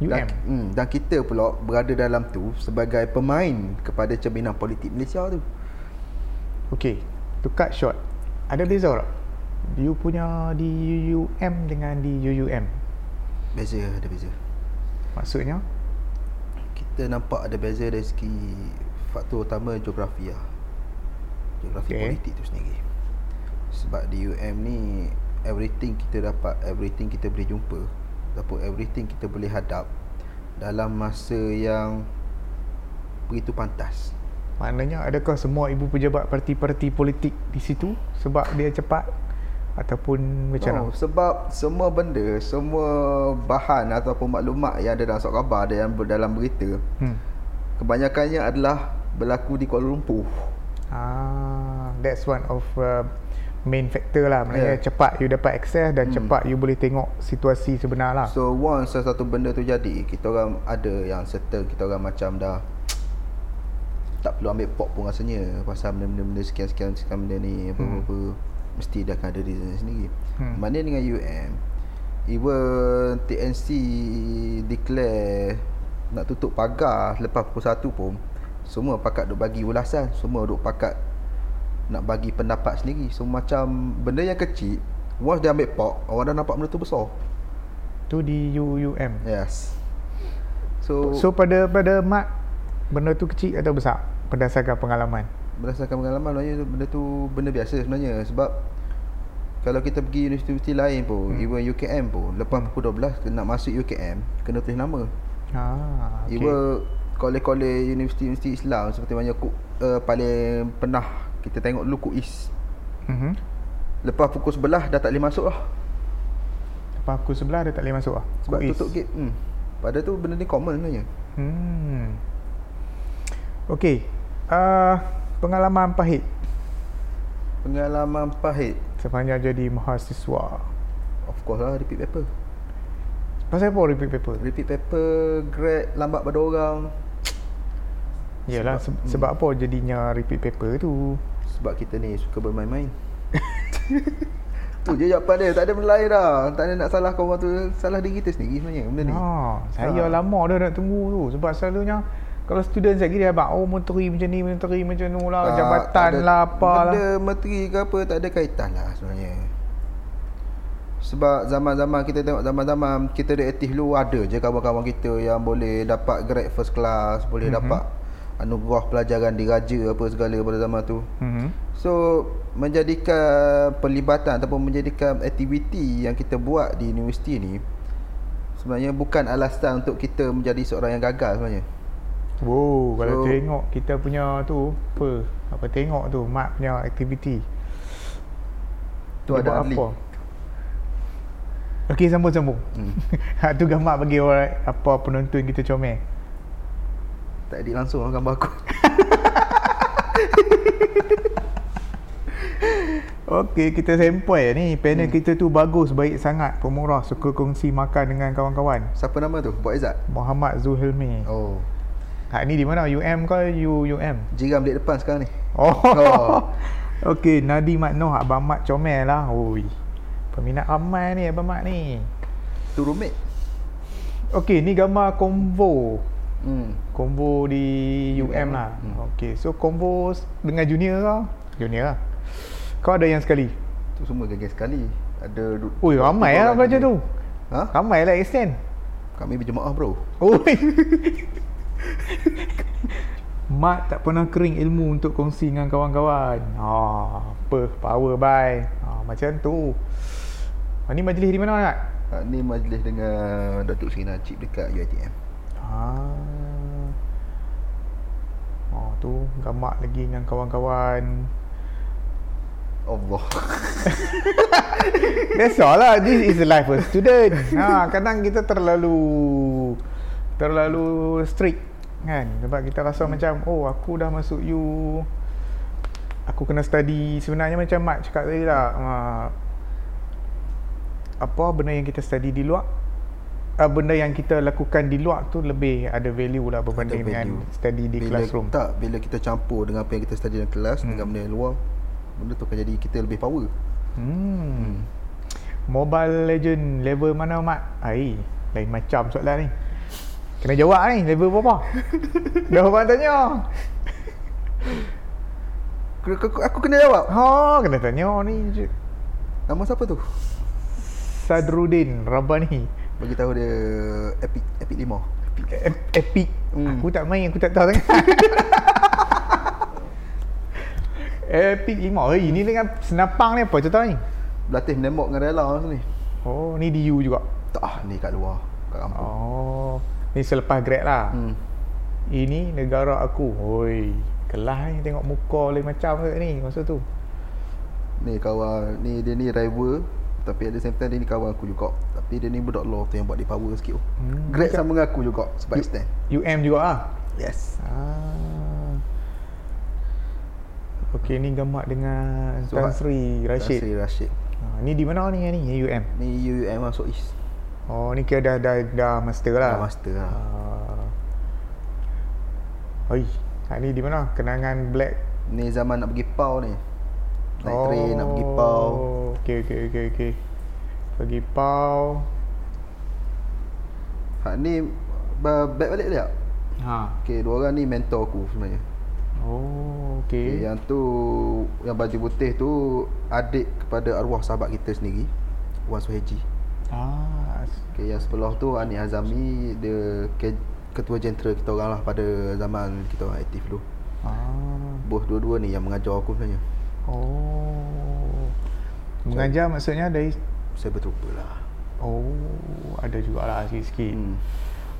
UM. Dan, hmm, dan kita pula berada dalam tu sebagai pemain kepada cerminan politik Malaysia tu. Okay, to cut short. Ada beza tak? You punya di UUM dengan di UUM. Beza, ada beza. Maksudnya? Kita nampak ada beza dari segi faktor utama geografi lah. Geografi Okay. okay. politik tu sendiri. Sebab di UM ni everything kita dapat, everything kita boleh jumpa ataupun everything kita boleh hadap dalam masa yang begitu pantas. Maknanya adakah semua ibu pejabat parti-parti politik di situ sebab dia cepat ataupun macam no, mana? sebab semua benda, semua bahan ataupun maklumat yang ada dalam surat khabar ada yang dalam berita Hmm. kebanyakannya adalah berlaku di Kuala Lumpur. Ah, that's one of uh, main factor lah. Maknanya Yeah. cepat you dapat akses dan Hmm. cepat you boleh tengok situasi sebenar lah. So once sesuatu benda tu jadi Kita orang ada yang settle Kita orang macam dah Tak perlu ambil pop pun rasanya Pasal benda-benda sekian-sekian sekian benda ni Apa-apa Mesti dia akan ada reason sendiri Hmm. Mana dengan UM Even TNC declare Nak tutup pagar Lepas pukul 1 pun Semua pakat duk bagi ulasan Semua duk pakat Nak bagi pendapat sendiri So macam Benda yang kecil Once dia ambil pop Orang dah nampak benda tu besar Tu di UUM. Yes. So, So pada pada mat benda tu kecil atau besar berdasarkan pengalaman. berdasarkan pengalaman sebenarnya benda tu benda biasa sebenarnya sebab kalau kita pergi universiti lain pun, hmm. even UKM pun, lepas pukul 12 nak masuk UKM kena tulis nama. Ah, Okay. Even kolej-kolej universiti-universiti Islam seperti mana ku, uh, paling pernah kita tengok dulu KUIS. Mhm. Lepas pukul 11 dah tak boleh masuk lah. Lepas pukul sebelah dia tak boleh masuk ah. Sebab Kuis. tutup gate. Hmm. Pada tu benda ni common sebenarnya. Hmm. Okey. Uh, pengalaman pahit Pengalaman pahit. sepanjang jadi mahasiswa. Of course lah repeat paper. Pasal apa repeat paper? Repeat paper, grade lambat pada orang. Yalah Sebab- sebab, sebab apa jadinya repeat paper tu? Sebab kita ni suka bermain-main. [laughs] Tu je jawapan dia. Tak ada benda lain dah. Tak ada nak salahkan orang tu. Salah diri kita sendiri sebenarnya benda ni. Ha, saya Ha. lama dah nak tunggu tu sebab selalunya kalau student saya kira abang oh menteri macam ni menteri macam tu lah Tak- jabatan ada- lah apa lah. Benda menteri ke apa tak ada kaitan lah sebenarnya. Sebab zaman-zaman kita tengok zaman-zaman kita ada aktif dulu ada je kawan-kawan kita yang boleh dapat grade first class, boleh Mhm. mm-hmm. dapat anugerah pelajaran diraja apa segala pada zaman tu. Mhm. So menjadikan pelibatan ataupun menjadikan aktiviti yang kita buat di universiti ni sebenarnya bukan alasan untuk kita menjadi seorang yang gagal sebenarnya. Wow, kalau tengok kita punya tu apa? Apa tengok tu mak punya aktiviti. Tu Dia ada buat ahli. apa? Okey sambung-sambung. Hmm. [laughs] Ha tu gambar bagi orang apa penonton kita comel. Tak edit langsung lah gambar aku. [laughs] Okey, kita sampai ni. Panel hmm. kita tu bagus, baik sangat, pemurah, suka kongsi makan dengan kawan-kawan. Siapa nama tu? Buat Izzat? Muhammad Zuhilmi. Oh. Oh. Ha ni di mana? UM ke UUM? Jiram di depan sekarang ni. Oh. Oh. [laughs] Okey, Nadi Mat Noh, Abang Mat comel lah. Oi. Peminat ramai ni Abang Mat ni. Tu roommate. Okey, ni gambar konvo. Hmm. Konvo di UM UM, lah. hmm. Okey, so konvo s- dengan junior ke? Junior lah. Kau ada yang sekali? Tu semua geng sekali. Ada Ui, ramai lah belajar tu. Ha? Ramai lah extend. Kami berjemaah bro. Oi. [laughs] Mat tak pernah kering ilmu untuk kongsi dengan kawan-kawan. Ha, apa? Power bye. Ha, macam tu. Ha, ni majlis di mana nak? Ha, ni majlis dengan Datuk Seri Najib dekat UiTM. Ha. Oh, tu gamak lagi dengan kawan-kawan. Allah. [laughs] Biasalah this is the life of student. Ha, kadang kita terlalu terlalu strict kan sebab kita rasa macam oh aku dah masuk U aku kena study sebenarnya macam Mat cakap tadi lah uh, apa benda yang kita study di luar uh, benda yang kita lakukan di luar tu lebih ada value lah berbanding Ada dengan value. study di bila, classroom Tak, bila kita campur dengan apa yang kita study dalam kelas Hmm. dengan benda yang luar, benda tu akan jadi kita lebih power. Hmm. Mobile Legend level mana mat? Ai, lain macam soalan ni. Kena jawab ni, level berapa? [laughs] Dah orang tanya. Aku, aku, aku kena jawab. Ha, kena tanya ni. je. Nama siapa tu? Sadrudin Rabani. Bagi tahu dia Epic Epic 5. Epic. Epic. Hmm. Aku tak main, aku tak tahu sangat. [laughs] Epic 5. Hei, ni dengan senapang ni apa cerita ni? Berlatih menembak dengan rela ni. Oh, ni di U juga. Tak, ah, ni kat luar. Kat kampung. Oh, ni selepas grad lah. Hmm. Ini negara aku. Hoi, kelas ni tengok muka lain macam ke ni masa tu. Ni kawan, ni dia ni rival tapi the same time dia ni kawan aku juga. Tapi dia ni budak law tu yang buat dia power sikit. tu. Hmm, dekat- sama dengan aku juga sebab You- extend. UM juga ah. Yes. Ah. Okey ni gambar dengan Tan Suhat- Sri Rashid. Sri Rashid. Ha, ni di mana ni ni UM? Ni UUM masuk East. Oh ni kira dah dah, dah master lah. Dah master lah. Ah. Oi, ha, ni di mana? Kenangan Black. Ni zaman nak pergi PAU ni. Naik oh. train nak pergi PAU. Okey okey okey okey. Pergi PAU. Ha ni ba- back balik dia. Ha. Okey, dua orang ni mentor aku sebenarnya. Oh, Okay. okey. Yang tu yang baju putih tu adik kepada arwah sahabat kita sendiri. Wan Suheji. Ah, Okay, yang sebelah tu Ani Azami dia ke, ketua jentera kita orang lah pada zaman kita orang aktif dulu. ah. Both dua-dua ni yang mengajar aku sebenarnya. Oh. Mengajar maksudnya dari Saya berterupa lah. Oh, ada jugalah sikit-sikit. Hmm.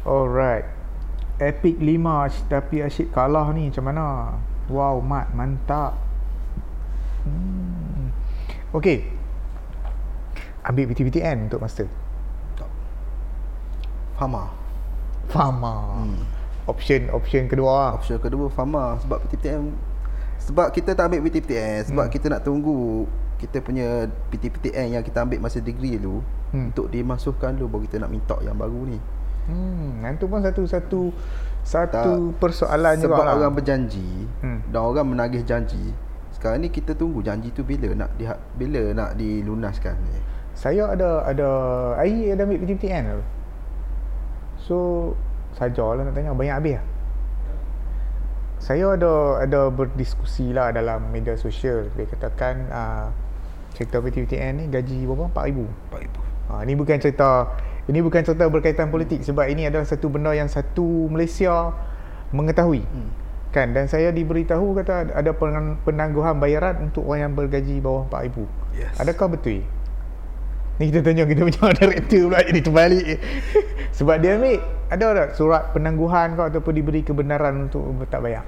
Alright. Epic 5 tapi asyik kalah ni macam mana? Wow, mat mantap. Hmm. Okey. Ambil PTPTN untuk master. Tak. Fama. Fama. Hmm. Option option kedua. Option kedua Fama sebab PTPTN sebab kita tak ambil PTPTN sebab Hmm. kita nak tunggu kita punya PTPTN yang kita ambil masa degree dulu Hmm. untuk dimasukkan dulu baru kita nak minta yang baru ni. Hmm, yang tu pun satu satu satu persoalan sebab juga lah. orang berjanji Hmm. dan orang menagih janji sekarang ni kita tunggu janji tu bila nak di bila nak dilunaskan ni. Saya ada ada air ada ambil PTPTN tu. So sajalah nak tanya banyak habis lah. Saya ada ada berdiskusi lah dalam media sosial dia katakan uh, cerita PTPTN ni gaji berapa? 4000. 4000. Ha, ini bukan cerita ini bukan cerita berkaitan politik sebab ini adalah satu benda yang satu Malaysia mengetahui. Hmm. Kan dan saya diberitahu kata ada penangguhan bayaran untuk orang yang bergaji bawah 4000. Yes. Adakah betul? Ni kita tanya kita punya director pula jadi terbalik. [laughs] sebab dia ambil ada tak surat penangguhan kau ataupun diberi kebenaran untuk tak bayar?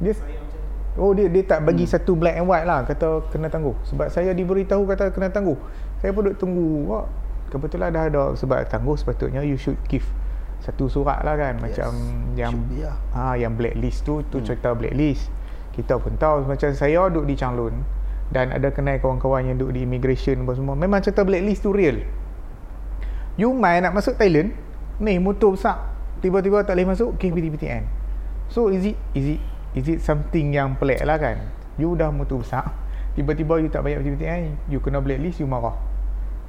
Dia Oh dia dia tak bagi hmm. satu black and white lah kata kena tangguh. Sebab saya diberitahu kata kena tangguh. Saya pun duk tunggu. Wah, kebetulan dah ada sebab tangguh sepatutnya you should give satu surat lah kan yes. macam yang be, yeah. ha yang blacklist tu tu hmm. cerita blacklist. Kita pun tahu macam saya duduk di Changlun dan ada kenal kawan-kawan yang duduk di immigration apa semua. Memang cerita blacklist tu real. You main nak masuk Thailand, ni motor besar tiba-tiba tak boleh masuk KPTPTN. So is it is it is it something yang pelik lah kan? You dah motor besar tiba-tiba you tak bayar PTPTN you kena blacklist you marah.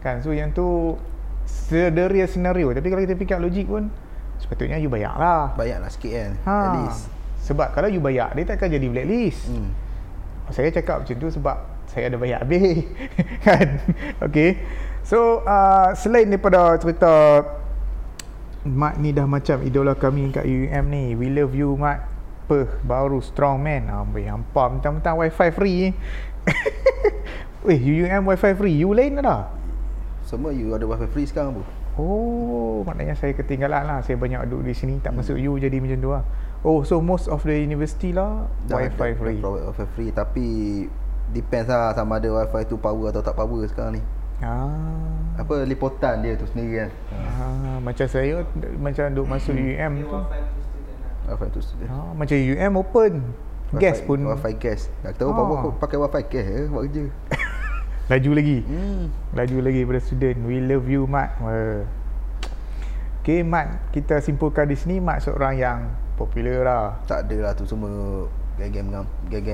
Kan? So yang tu sederia senario. Tapi kalau kita fikir logik pun sepatutnya you bayar lah. Bayar lah sikit kan ha. at least. Sebab kalau you bayar dia takkan jadi blacklist hmm. saya cakap macam tu sebab saya ada bayar habis [laughs] kan? Okay so uh, selain daripada cerita Mak ni dah macam idola kami kat UUM ni We love you Mak apa baru strong man. Ambil hampa mentang-mentang wifi free [laughs] Weh UUM wifi free you lain dah semua you ada wifi free sekarang bu oh maknanya saya ketinggalan lah. Saya banyak duduk di sini tak hmm. masuk you jadi macam tu lah. Oh so most of the university lah dah wifi ada, free. dah wifi free tapi depends lah sama ada wifi tu power atau tak power sekarang ni. Ah. Apa liputan dia tu sendiri kan. Ah, macam saya macam duk masuk UM tu. Wi-Fi tu saja. Ha, macam UM open. Gas pun Wi-Fi gas. Tak tahu apa ha. pakai Wi-Fi gas ya buat kerja. [laughs] Laju lagi. Hmm. Laju lagi pada student. We love you Mat. Uh. Okay Mat, kita simpulkan di sini Mat seorang yang popular lah. Tak ada lah tu semua geng-geng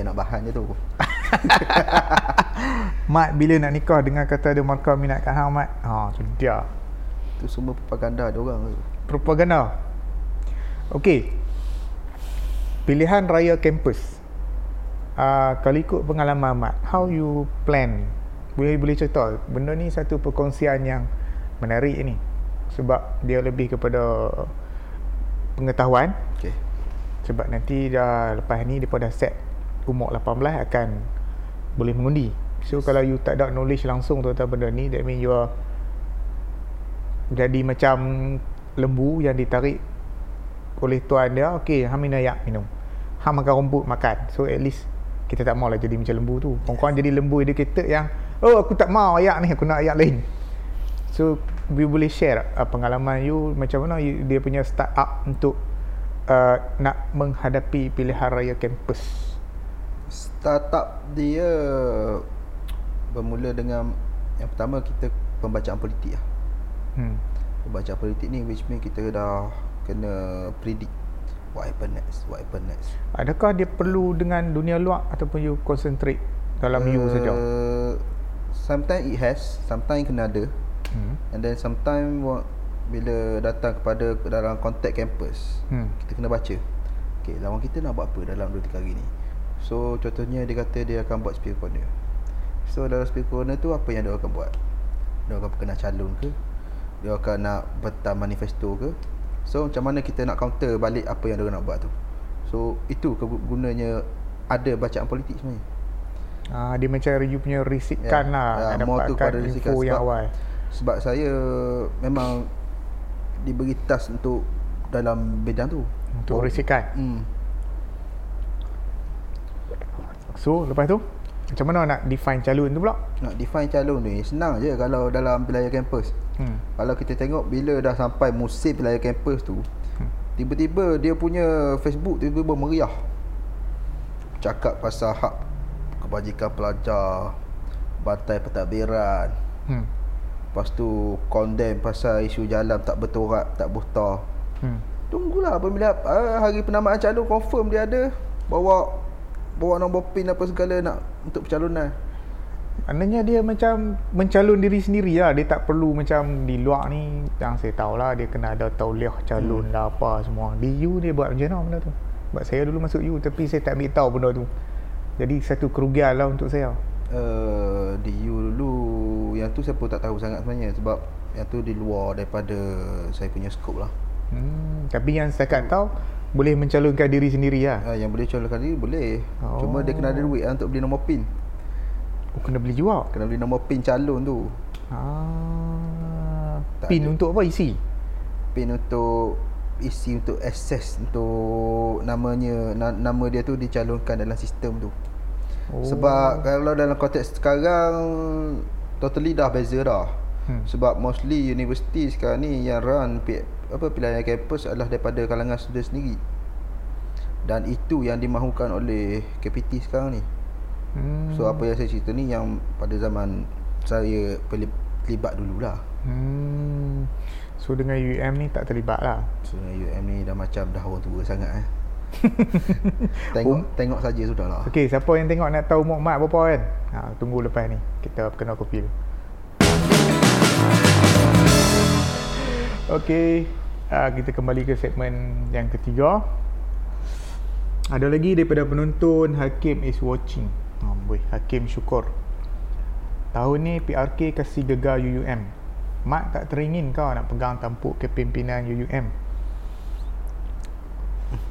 nak bahan je tu. [laughs] Mat bila nak nikah dengan kata ada markah minat kat hang Mat. Ha, tu dia. Tu semua propaganda dia orang tu. Propaganda. Okey, pilihan raya kampus. Uh, kalau ikut pengalaman Mat how you plan? Boleh boleh cerita. Benda ni satu perkongsian yang menarik ni sebab dia lebih kepada pengetahuan. Okay. sebab nanti dah lepas ni dia dah set umur 18 akan boleh mengundi. So kalau you tak ada knowledge langsung tentang benda ni that mean you are jadi macam lembu yang ditarik oleh tuan dia okey hamin ayak minum hang makan rumput makan so at least kita tak mau lah jadi macam lembu tu korang jadi lembu educated yang oh aku tak mau ayak ni aku nak ayak lain so we boleh share uh, pengalaman you macam mana you, dia punya start up untuk uh, nak menghadapi pilihan raya kampus startup dia bermula dengan yang pertama kita pembacaan politik lah. Hmm. Pembacaan politik ni which mean kita dah kena predict what happen next? What happen next? Adakah dia perlu dengan dunia luar ataupun you concentrate dalam uh, you saja? sometimes it has sometimes kena ada. Hmm. and then sometimes bila datang kepada dalam konteks campus hmm. kita kena baca. Okay, lawan kita nak buat apa dalam 2-3 hari ni? So contohnya dia kata dia akan buat speaker corner. So dalam speaker corner tu apa yang dia akan buat? Dia akan perkenal calon ke? Dia akan nak betul manifesto ke So macam mana kita nak counter balik apa yang dia nak buat tu So itu kegunanya ada bacaan politik sebenarnya Ah, dia macam you punya risikan yeah. lah yeah, More tu pada risikan sebab, yang awal Sebab saya memang diberi task untuk dalam bidang tu Untuk oh. risikan hmm. So lepas tu macam mana nak define calon tu pula? Nak define calon ni senang je kalau dalam wilayah kampus. Hmm. Kalau kita tengok bila dah sampai musim wilayah kampus tu, hmm. tiba-tiba dia punya Facebook tiba-tiba meriah. Cakap pasal hak kebajikan pelajar, bantai pentadbiran. Hmm. Lepas tu condemn pasal isu jalan tak bertorak, tak buta. Hmm. Tunggulah apabila uh, hari penamaan calon confirm dia ada bawa bawa nombor pin apa segala nak untuk pencalonan. Maknanya dia macam mencalon diri sendiri lah. Dia tak perlu macam di luar ni yang saya tahu lah dia kena ada tauliah calon hmm. lah apa semua. Di U dia buat macam mana benda tu? Sebab saya dulu masuk U tapi saya tak ambil tahu benda tu. Jadi satu kerugian lah untuk saya. Uh, di U dulu yang tu saya pun tak tahu sangat sebenarnya sebab yang tu di luar daripada saya punya skop lah. Hmm, tapi yang saya tak tahu boleh mencalonkan diri sendiri lah. Uh, yang boleh calonkan diri boleh. Oh. Cuma dia kena ada duit lah untuk beli nombor pin. Oh, kena beli juga. Kena beli nombor pin calon tu. Ah. Pin ada. untuk apa isi? Pin untuk isi untuk access untuk namanya na, nama dia tu dicalonkan dalam sistem tu. Oh. Sebab kalau dalam konteks sekarang totally dah beza dah. Hmm. Sebab mostly universiti sekarang ni yang run apa pilihan kampus adalah daripada kalangan student sendiri. Dan itu yang dimahukan oleh KPT sekarang ni. Hmm. So apa yang saya cerita ni yang pada zaman saya terlibat dululah. Hmm. So dengan UM ni tak terlibat lah. So dengan UM ni dah macam dah orang tua sangat eh. [laughs] tengok um, tengok saja sudahlah. Okey, siapa yang tengok nak tahu mak berapa kan? Ha, tunggu lepas ni. Kita kena kopi dulu. Okey, uh, kita kembali ke segmen yang ketiga. Ada lagi daripada penonton Hakim is watching. Oh, boy, Hakim syukur. Tahun ni PRK kasih gegar UUM. Mak tak teringin kau nak pegang tampuk kepimpinan UUM.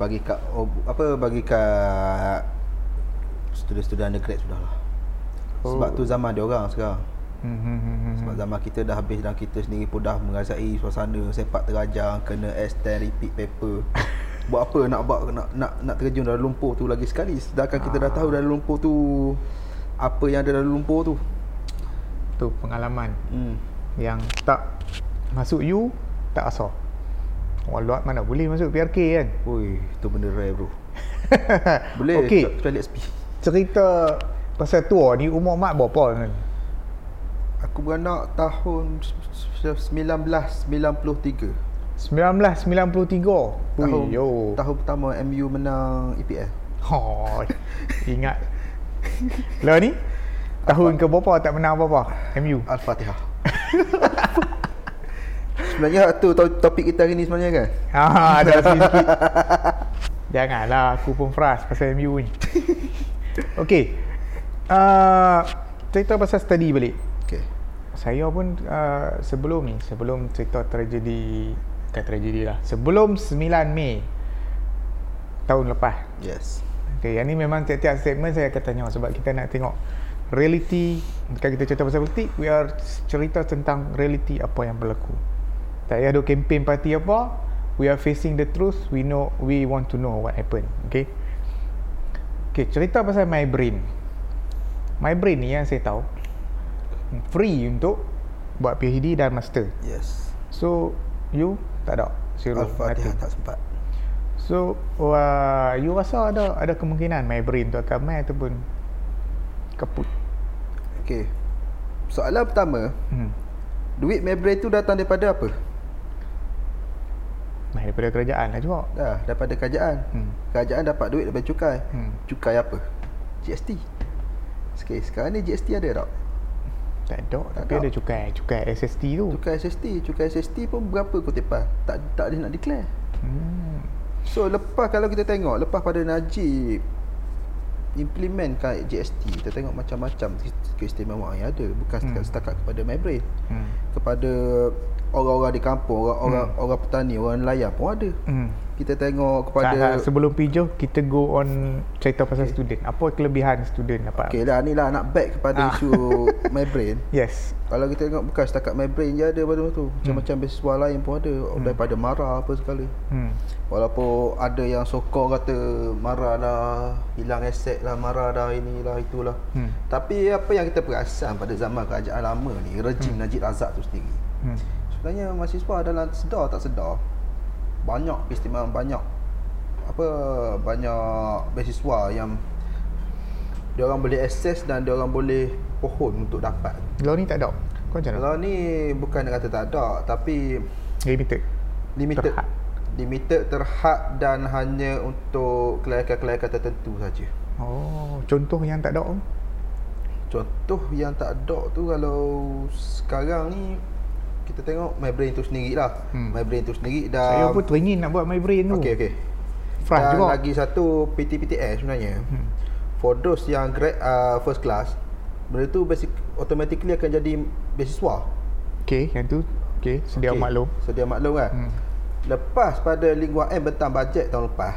Bagi kat oh, apa bagi kat student-student undergrad sudahlah. Oh. Sebab tu zaman dia orang sekarang. Hmm, hmm, hmm, Sebab zaman kita dah habis dan kita sendiri pun dah mengasai suasana sepak terajang kena S10 repeat paper. [laughs] buat apa nak buat nak nak nak terjun dalam lumpur tu lagi sekali. Sedangkan kita dah tahu dalam lumpur tu apa yang ada dalam lumpur tu. Tu pengalaman hmm. yang tak masuk you tak asal. Walau mana boleh masuk PRK kan? Oi, tu benda rare bro. [laughs] Boleh okay. toilet SP Cerita pasal tua ni umur mak berapa kan? Aku beranak tahun 1993 1993 tahun yo. tahun pertama MU menang EPL. Oh, ingat. Lah ni tahun ke berapa tak menang apa-apa MU? Al-Fatihah. [laughs] sebenarnya tu topik kita hari ni sebenarnya kan? Ha, [laughs] ada sikit. Janganlah aku pun frust pasal MU ni. [laughs] Okey. Uh, cerita pasal study balik. Okey. Saya pun uh, sebelum ni, sebelum cerita tragedi bukan tragedi lah. Sebelum 9 Mei tahun lepas. Yes. Okay, yang ni memang tiap-tiap segmen saya akan tanya sebab kita nak tengok reality kalau kita cerita pasal politik we are cerita tentang reality apa yang berlaku. Tak payah ada campaign parti apa we are facing the truth we know we want to know what happened okay? Okay cerita pasal my brain. My brain ni yang saya tahu free untuk buat PhD dan master. Yes. So you? Tak ada. Zero. Al-Fatihah tak sempat. So wah, you rasa ada ada kemungkinan my brain tu akan mai ataupun kaput okey. Soalan pertama hmm. duit my brain tu datang daripada apa? Mai daripada kerajaan lah juga. Dah, daripada kerajaan. Hmm. Kerajaan dapat duit daripada cukai. Hmm. Cukai apa? GST Okay, sekarang ni GST ada tak? Tak ada Tapi ada cukai Cukai SST tu Cukai SST Cukai SST pun berapa kutipan Tak tak ada nak declare hmm. So lepas kalau kita tengok Lepas pada Najib Implementkan GST Kita tengok macam-macam Keistimewaan yang ada Bukan hmm. setakat kepada MyBrain hmm. Kepada orang-orang di kampung Orang-orang hmm. orang petani Orang nelayan pun ada hmm kita tengok kepada tak, sebelum pijo kita go on cerita pasal okay. student apa kelebihan student dapat okey lah ni lah nak back kepada ah. isu [laughs] my brain yes kalau kita tengok bukan setakat my brain je ada pada tu hmm. macam-macam beasiswa lain pun ada hmm. daripada marah apa sekali hmm. walaupun ada yang sokong kata marah dah hilang aset lah marah dah inilah itulah hmm. tapi apa yang kita perasan pada zaman kerajaan lama ni rejim hmm. Najib Razak tu sendiri hmm. sebenarnya mahasiswa adalah sedar tak sedar banyak keistimewaan banyak apa banyak beasiswa yang dia orang boleh akses dan dia orang boleh pohon untuk dapat. Law ni tak ada. Kau macam mana? Law ni bukan nak kata tak ada tapi limited. Limited. Terhad. limited terhad dan hanya untuk kelayakan-kelayakan tertentu saja. Oh, contoh yang tak ada? Contoh yang tak ada tu kalau sekarang ni kita tengok my brain tu sendiri lah. Hmm. My brain tu sendiri dah Saya pun teringin nak buat my brain tu. Okey okey. Dan juga. lagi satu PTPTS sebenarnya. Hmm. For those yang grade uh, first class, benda tu basic automatically akan jadi beasiswa. Okey, yang tu. Okey, sedia Okey, maklum. Sedia maklum kan. Hmm. Lepas pada Lingua M bentang bajet tahun lepas.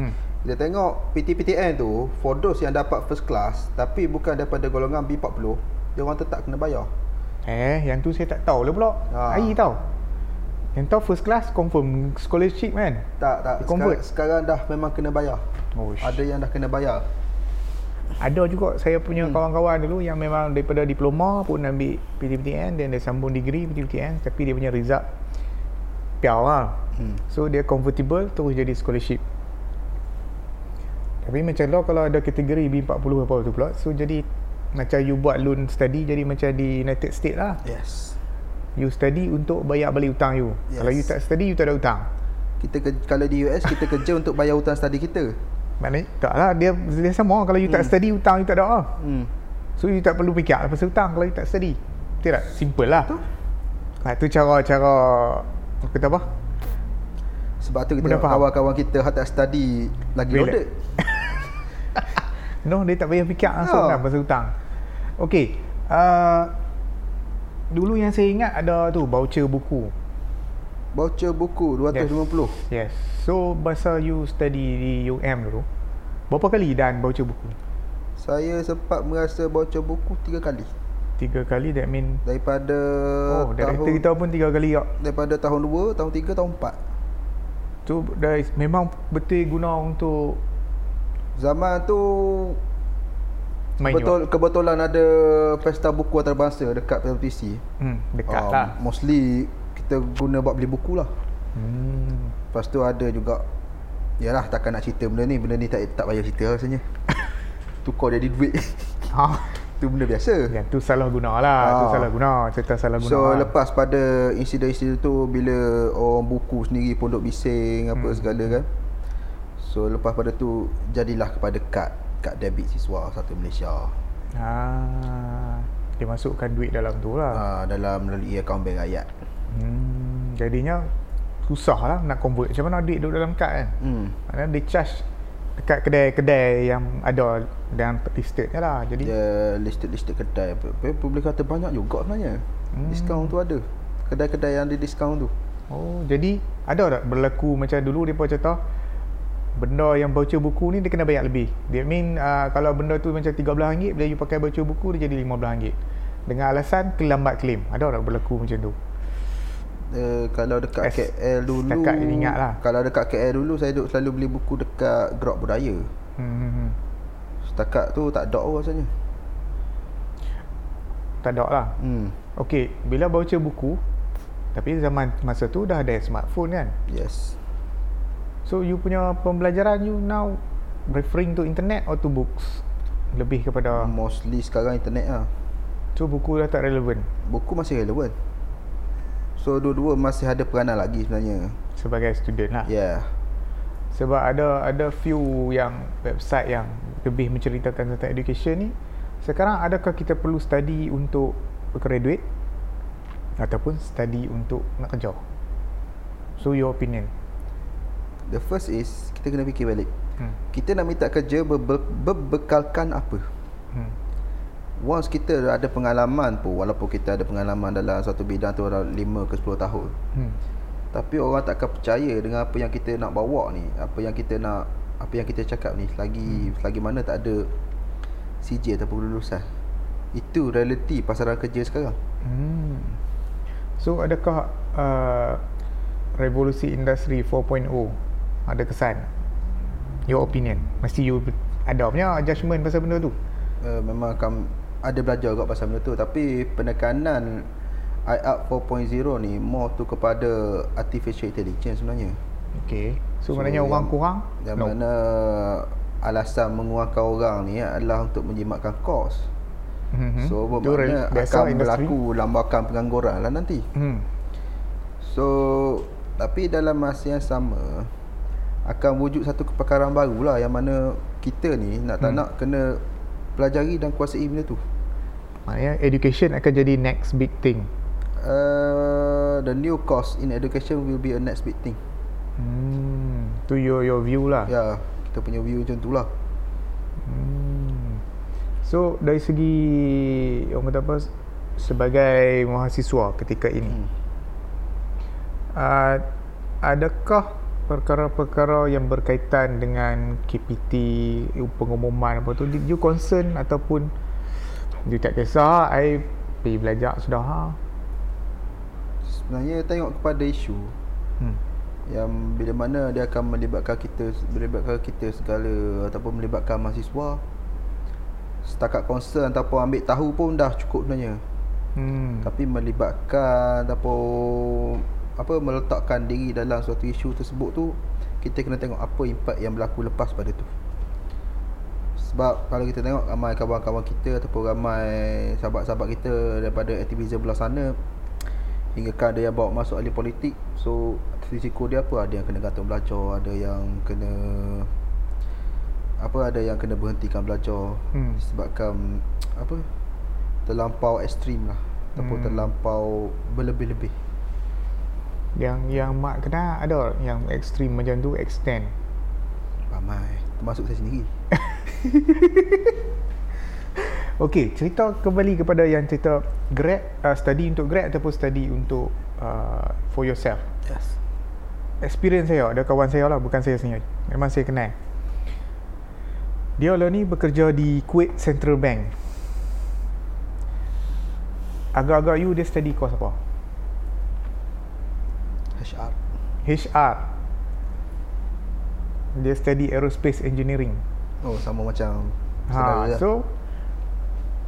Hmm. Kita tengok PTPTN tu for those yang dapat first class tapi bukan daripada golongan B40, dia orang tetap kena bayar. Eh, yang tu saya tak tahu lah pula. Ha. Air tahu. Yang tahu first class confirm scholarship kan? Tak tak Dia convert? sekarang, sekarang dah memang kena bayar. Oh, Ada yang dah kena bayar. Ada juga saya punya Hmm. kawan-kawan dulu yang memang daripada diploma pun ambil PTPTN dan dia sambung degree PTPTN tapi dia punya result piau lah. Hmm. So dia convertible terus jadi scholarship. Tapi macam lah kalau ada kategori B40 apa tu pula So jadi macam you buat loan study jadi macam di United States lah Yes. You study untuk bayar balik hutang you Yes. Kalau you tak study you tak ada hutang Kita ke, kalau di US kita kerja untuk bayar hutang study kita. Maknanya tak lah dia, dia sama kalau you tak Hmm. study hutang you tak ada lah Hmm. So you tak perlu fikir pasal hutang kalau you tak study Betul tak? Simple lah Betul. Ha, tu cara-cara Apa kata apa? Sebab tu kita kawan-kawan kita hak tak study lagi loaded. [laughs] No, dia tak payah fikir langsung Oh. lah pasal hutang. Okey. Uh, dulu yang saya ingat ada tu voucher buku. Voucher buku 250. Yes. So masa you study di UM dulu, berapa kali dan voucher buku? Saya sempat merasa voucher buku tiga kali. Tiga kali that mean Daripada Oh, director tahun kita pun tiga kali tak. daripada tahun 2, tahun 3, tahun 4. Tu dah memang betul guna untuk Zaman tu main betul juga. kebetulan ada pesta buku antarabangsa dekat PLTC. Hmm, dekat Ah, lah. Mostly kita guna buat beli buku lah. Hmm. Lepas tu ada juga Yalah takkan nak cerita benda ni Benda ni tak tak payah cerita rasanya [laughs] Tukar jadi duit Ha. [laughs] Tu benda biasa Yang tu salah guna lah. Tu Ah. salah guna. Cerita salah guna. So lah. lepas pada insiden-insiden tu Bila orang buku sendiri pondok bising Apa Hmm. segala kan So lepas pada tu Jadilah kepada kad Kad debit siswa Satu Malaysia Ah, dia masukkan duit dalam tu lah. ha, Dalam melalui akaun bank rakyat Hmm, jadinya susah lah nak convert. Macam mana duit duduk dalam kad kan? hmm. Maknanya dia charge dekat kedai-kedai yang ada dan listed je lah. Jadi Dia listed-listed kedai Boleh kata banyak juga sebenarnya Hmm. Diskaun tu ada Kedai-kedai yang ada diskaun tu oh jadi ada tak berlaku macam dulu pun cerita benda yang voucher buku ni dia kena bayar lebih. Dia mean uh, kalau benda tu macam RM13 bila you pakai voucher buku dia jadi RM15. Dengan alasan kelambat claim. Ada tak berlaku macam tu? Uh, kalau dekat As- KL dulu setakat ini ingat lah. Kalau dekat KL dulu Saya duk selalu beli buku dekat Grok Budaya Hmm, hmm, hmm. Setakat tu tak ada rasanya Tak ada lah. hmm. Okey, bila voucher buku tapi zaman masa tu dah ada smartphone kan. Yes So you punya pembelajaran you now referring to internet or to books? Lebih kepada Mostly sekarang internet lah so buku dah tak relevan Buku masih relevan So dua-dua masih ada peranan lagi sebenarnya sebagai student lah. Yeah Sebab ada ada few yang website yang lebih menceritakan tentang education ni. Sekarang adakah kita perlu study untuk graduate ataupun study untuk nak kerja? So your opinion. The first is Kita kena fikir balik Hmm. Kita nak minta kerja berbe- berbekalkan apa Hmm. Once kita ada pengalaman pun Walaupun kita ada pengalaman dalam satu bidang tu dalam 5 ke 10 tahun Hmm. Tapi orang takkan percaya dengan apa yang kita nak bawa ni Apa yang kita nak Apa yang kita cakap ni Selagi, hmm. selagi mana tak ada CJ ataupun lulusan Itu realiti pasaran kerja sekarang Hmm. So adakah uh, revolusi industri 4.0 ada kesan? Your opinion. Mesti you ada punya judgement pasal benda tu. uh, Memang akan ada belajar juga pasal benda tu Tapi penekanan IAP 4.0 ni More tu kepada Artificial Intelligence sebenarnya Okay. So, So, maknanya orang kurang? Yang no. mana Alasan mengurangkan orang ni adalah untuk menjimatkan kos Mm-hmm. So bermakna akan industri. berlaku lambakan pengangguran lah nanti Hmm. So Tapi dalam masa yang sama akan wujud satu kepakaran baru lah yang mana kita ni nak tak Hmm. nak kena pelajari dan kuasai benda tu. Maknanya education akan jadi next big thing. Uh, the new course in education will be a next big thing. Hmm, tu your your view lah. Ya, kita punya view macam tu lah. Hmm. So dari segi orang kata apa sebagai mahasiswa ketika ini Hmm. uh, adakah perkara-perkara yang berkaitan dengan KPT pengumuman apa tu you concern ataupun you tak kisah I pergi belajar sudah ha Sebenarnya tengok kepada isu hmm. yang bila mana dia akan melibatkan kita melibatkan kita segala ataupun melibatkan mahasiswa setakat concern ataupun ambil tahu pun dah cukup sebenarnya Hmm. tapi melibatkan ataupun apa meletakkan diri dalam suatu isu tersebut tu kita kena tengok apa impak yang berlaku lepas pada tu sebab kalau kita tengok ramai kawan-kawan kita ataupun ramai sahabat-sahabat kita daripada aktivism belah sana hingga kan ada yang bawa masuk ahli politik so risiko dia apa ada yang kena gantung belajar ada yang kena apa ada yang kena berhentikan belajar Hmm. disebabkan apa terlampau ekstrim lah ataupun Hmm. terlampau berlebih-lebih Yang yang mak kenal ada yang ekstrim macam tu extend. ramai termasuk saya sendiri [laughs] Okey, cerita kembali kepada yang cerita grad uh, study untuk grad ataupun study untuk uh, for yourself. yes Experience saya, ada kawan saya lah, bukan saya sendiri. Memang saya kenal. Dia lah ni bekerja di Kuwait Central Bank. Agak-agak you dia study course apa? HR HR. Dia study aerospace engineering. oh sama macam Ha, lah. so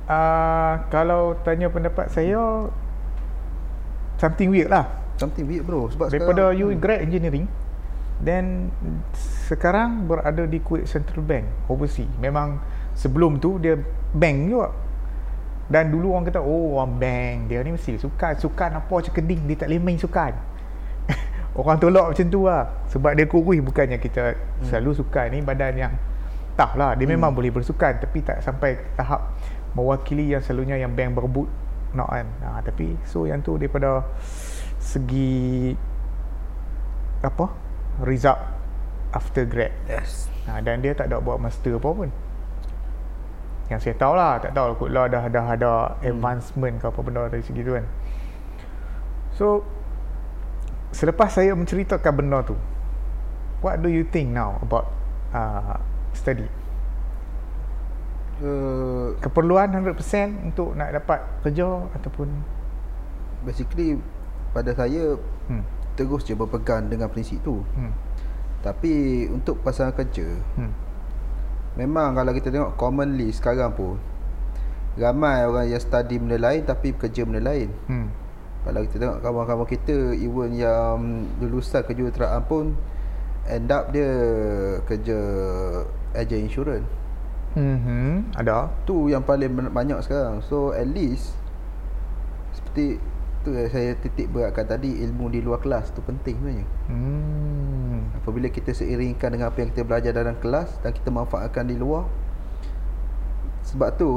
uh, kalau tanya pendapat saya something weird lah. something weird bro sebab Daripada sekarang, you grad engineering then sekarang berada di Kuwait Central Bank overseas. Memang sebelum tu dia bank juga. Dan dulu orang kata oh orang bank dia ni mesti sukan sukan apa macam keding dia tak boleh main sukan. Orang tolak macam tu lah. Sebab dia kurus bukannya kita hmm. selalu sukan ni badan yang tak lah. Dia hmm. memang boleh bersukan tapi tak sampai tahap mewakili yang selalunya yang bank berebut nak kan. Ha, tapi so yang tu daripada segi apa? Result after grad. Yes. Ha, dan dia tak ada buat master apa pun. Yang saya tahu lah tak tahu kot lah dah dah ada advancement ke apa benda dari segi tu kan. So selepas saya menceritakan benda tu what do you think now about uh, study? Uh, keperluan 100% untuk nak dapat kerja ataupun? Basically pada saya hmm, terus je berpegang dengan prinsip tu. Hmm, tapi untuk pasangan kerja hmm, memang kalau kita tengok commonly sekarang pun ramai orang yang study benda lain tapi kerja benda lain. Hmm, kalau kita tengok kawan-kawan kita even yang lulusan kejuruteraan pun end up dia kerja agent insurance. Hmm, hmm, ada. Tu yang paling banyak sekarang. So at least seperti tu yang saya titik beratkan tadi ilmu di luar kelas tu penting sebenarnya. Hmm, apabila kita seiringkan dengan apa yang kita belajar dalam kelas dan kita manfaatkan di luar sebab tu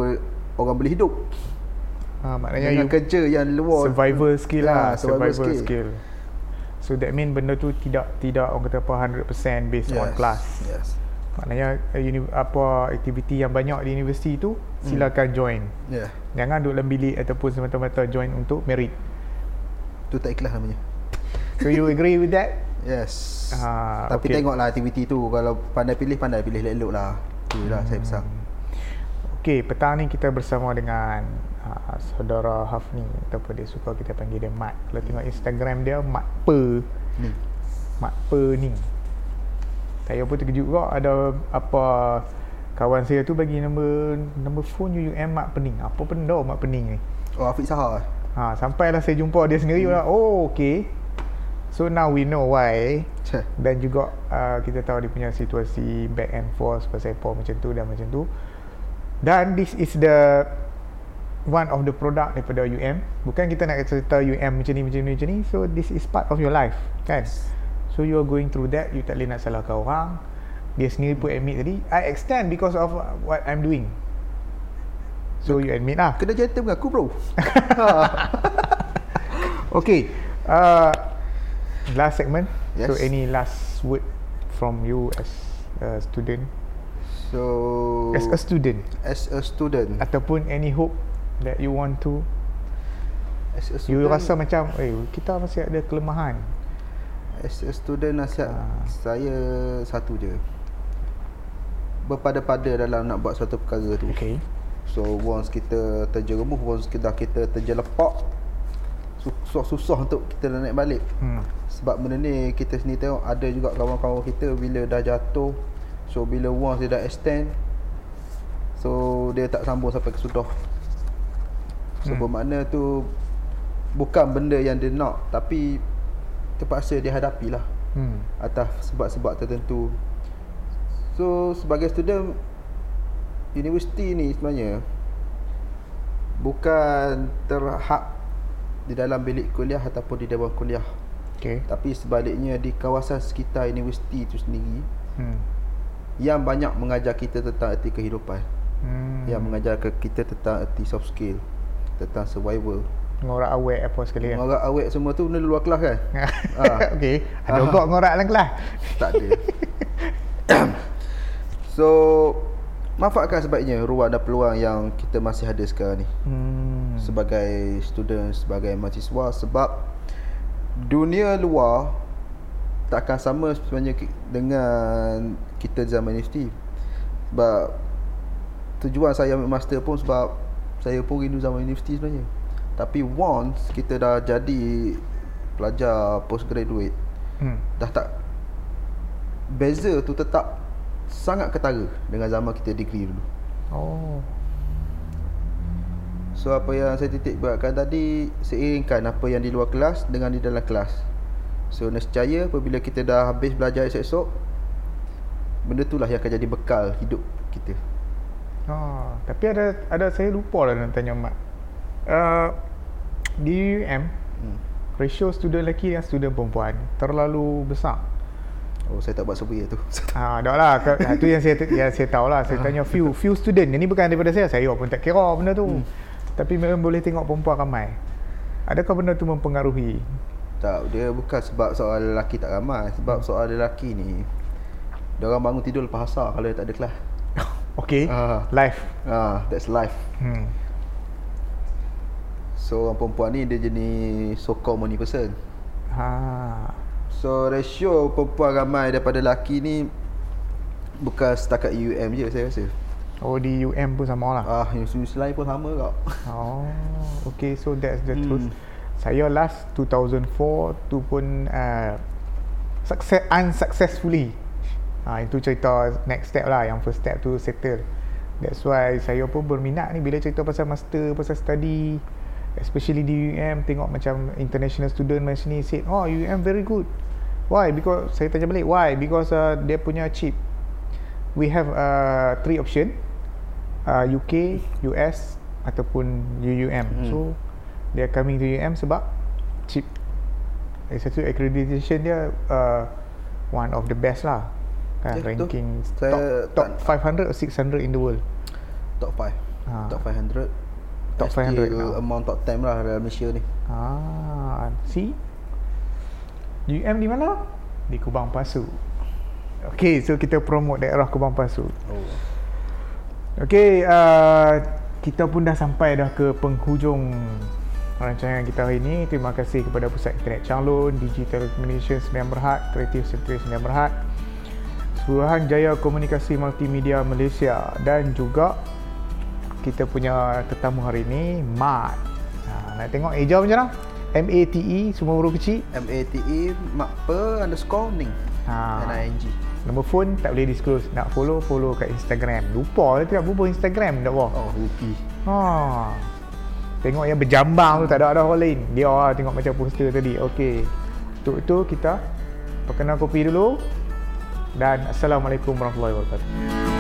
orang boleh hidup ha, maknanya dengan you kerja yang luar. Survival skill lah survival, survival, skill. skill. so that mean benda tu tidak tidak orang kata apa 100% based on class. yes. Maknanya uh, uni, apa aktiviti yang banyak di universiti tu Hmm. silakan join. Ya. Yeah. jangan duduk dalam bilik ataupun semata-mata join untuk merit. Tu tak ikhlas namanya. So you [laughs] agree with that? Yes. Ah, tapi okay. tengoklah aktiviti tu. Kalau pandai pilih pandai pilih elok-elok lah. Tu lah saya pesan Okey, petang ni kita bersama dengan uh, saudara Hafni ataupun dia suka kita panggil dia Mat. Kalau tengok Instagram dia Mat Pe, ni Mat Pe ni. Saya pun terkejut juga ada apa kawan saya tu bagi nombor nombor phone UUM Mat Pening. Apa benda Mat Pening ni? oh Afiq Sahar eh? Ha, sampailah saya jumpa dia sendiri hmm. oh okey. So now we know why Ceh. dan juga uh, kita tahu dia punya situasi back and forth pasal apa macam tu dan macam tu dan this is the one of the product daripada UM bukan kita nak cerita UM macam ni macam ni macam ni. So this is part of your life kan? So you are going through that. You tak boleh nak salahkan orang. Dia sendiri pun admit tadi. I extend because of what I'm doing. So you admit lah. Kena gentle dengan aku bro. [laughs] Okay. Uh, last segment. So Yes. any last word from you as a student? So as a student? As a student. Ataupun any hope that you want to. As a you student rasa macam eh kita masih ada kelemahan. As a student nasihat Ah. Saya satu je. Berpada-pada dalam nak buat satu perkara tu. Okay. So once kita terjerumus Once kita, kita terjelepak Susah-susah untuk kita nak naik balik. Hmm. Sebab benda ni kita sendiri tengok Ada juga kawan-kawan kita Bila dah jatuh So bila once dia dah extend So dia tak sambung sampai ke sudah So Hmm. bermakna tu Bukan benda yang dia nak Tapi Terpaksa dia hadapi lah Hmm. Atas sebab-sebab tertentu So sebagai student Universiti ni sebenarnya Bukan terhad Di dalam bilik kuliah Ataupun di dewan kuliah okay Tapi sebaliknya di kawasan sekitar universiti itu sendiri hmm. Yang banyak mengajar kita tentang erti kehidupan Hmm. Yang mengajar kita tentang erti soft skill Tentang survival ngorak awet apa sekali kan Orang awet semua tu benda luar kelas kan? [laughs] Ah. okay ada Ah. ogok ngorak dalam kelas Tak ada [coughs] So Manfaatkan sebaiknya ruang dan peluang yang kita masih ada sekarang ni hmm. Sebagai student, sebagai mahasiswa Sebab Dunia luar Takkan sama sebenarnya dengan kita zaman universiti Sebab Tujuan saya ambil master pun sebab Saya pun rindu zaman universiti sebenarnya Tapi once kita dah jadi Pelajar postgraduate Hmm. dah tak beza tu tetap sangat ketara dengan zaman kita degree dulu. oh So apa yang saya titik beratkan tadi seiringkan apa yang di luar kelas dengan di dalam kelas. So nescaya apabila kita dah habis belajar esok-esok benda itulah yang akan jadi bekal hidup kita. Oh, tapi ada ada saya lupa lah nak tanya mak. Uh, di UM Hmm. ratio student lelaki dan student perempuan terlalu besar. Oh saya tak buat survey tu. [laughs] Ha, dah lah. Ha, tu yang saya yang saya tahu lah. Saya [laughs] tanya few few student. Ini bukan daripada saya. Saya pun tak kira benda tu. Hmm. Tapi memang boleh tengok perempuan ramai. Adakah benda tu mempengaruhi? tak, dia bukan sebab soal lelaki tak ramai, sebab soal lelaki ni dia orang bangun tidur lepas asar kalau dia tak ada kelas. Okay. Ah. Live. Ah, that's life. Hmm. So orang perempuan ni dia jenis so called money person. Ha. So ratio perempuan ramai daripada lelaki ni bukan setakat UM je saya rasa. Oh di UM pun sama lah. Ah, universiti lain pun sama kak. Oh, okay. So that's the Hmm. truth. Saya last 2004 tu pun uh, success unsuccessfully. Ha, itu cerita next step lah. Yang first step tu settle. That's why saya pun berminat ni bila cerita pasal master, pasal study. Especially di UM tengok macam international student macam ni said, oh UM very good. Why? Because saya tanya balik, why? Because uh, dia punya chip. We have uh, three option. Uh, UK, US ataupun UUM. Hmm. So they are coming to UM sebab chip. Satu accreditation dia uh, one of the best lah. Kan betul. ranking Saya top top tak- 500 or 600 in the world. Top 5. Ah. Top 500. Top 500 Still now. among top 10 lah dalam Malaysia ni. Ah, see? UM di mana? Di Kubang Pasu. Okay, so kita promote daerah Kubang Pasu. Oh. Okay, uh, kita pun dah sampai dah ke penghujung rancangan kita hari ini. Terima kasih kepada Pusat Internet Changlun, Digital Communications Sembilan Berhad, Kreatif Sentri Sembilan Berhad, Suruhan Jaya Komunikasi Multimedia Malaysia dan juga kita punya tetamu hari ini, Mat. Ha, nak tengok eja macam mana? M-A-T-E, semua huruf kecil. M-A-T-E Makpe underscore Ning Ha. N-I-N-G Nombor phone tak boleh disclose. Nak follow, follow kat Instagram. Lupa lah tidak bubuh Instagram tak apa. Oh Rupi Ha. Tengok yang berjambang tu tak ada ada orang lain. Dia lah tengok macam poster tadi. Okey. Untuk itu kita perkenal kopi dulu. Dan Assalamualaikum warahmatullahi wabarakatuh.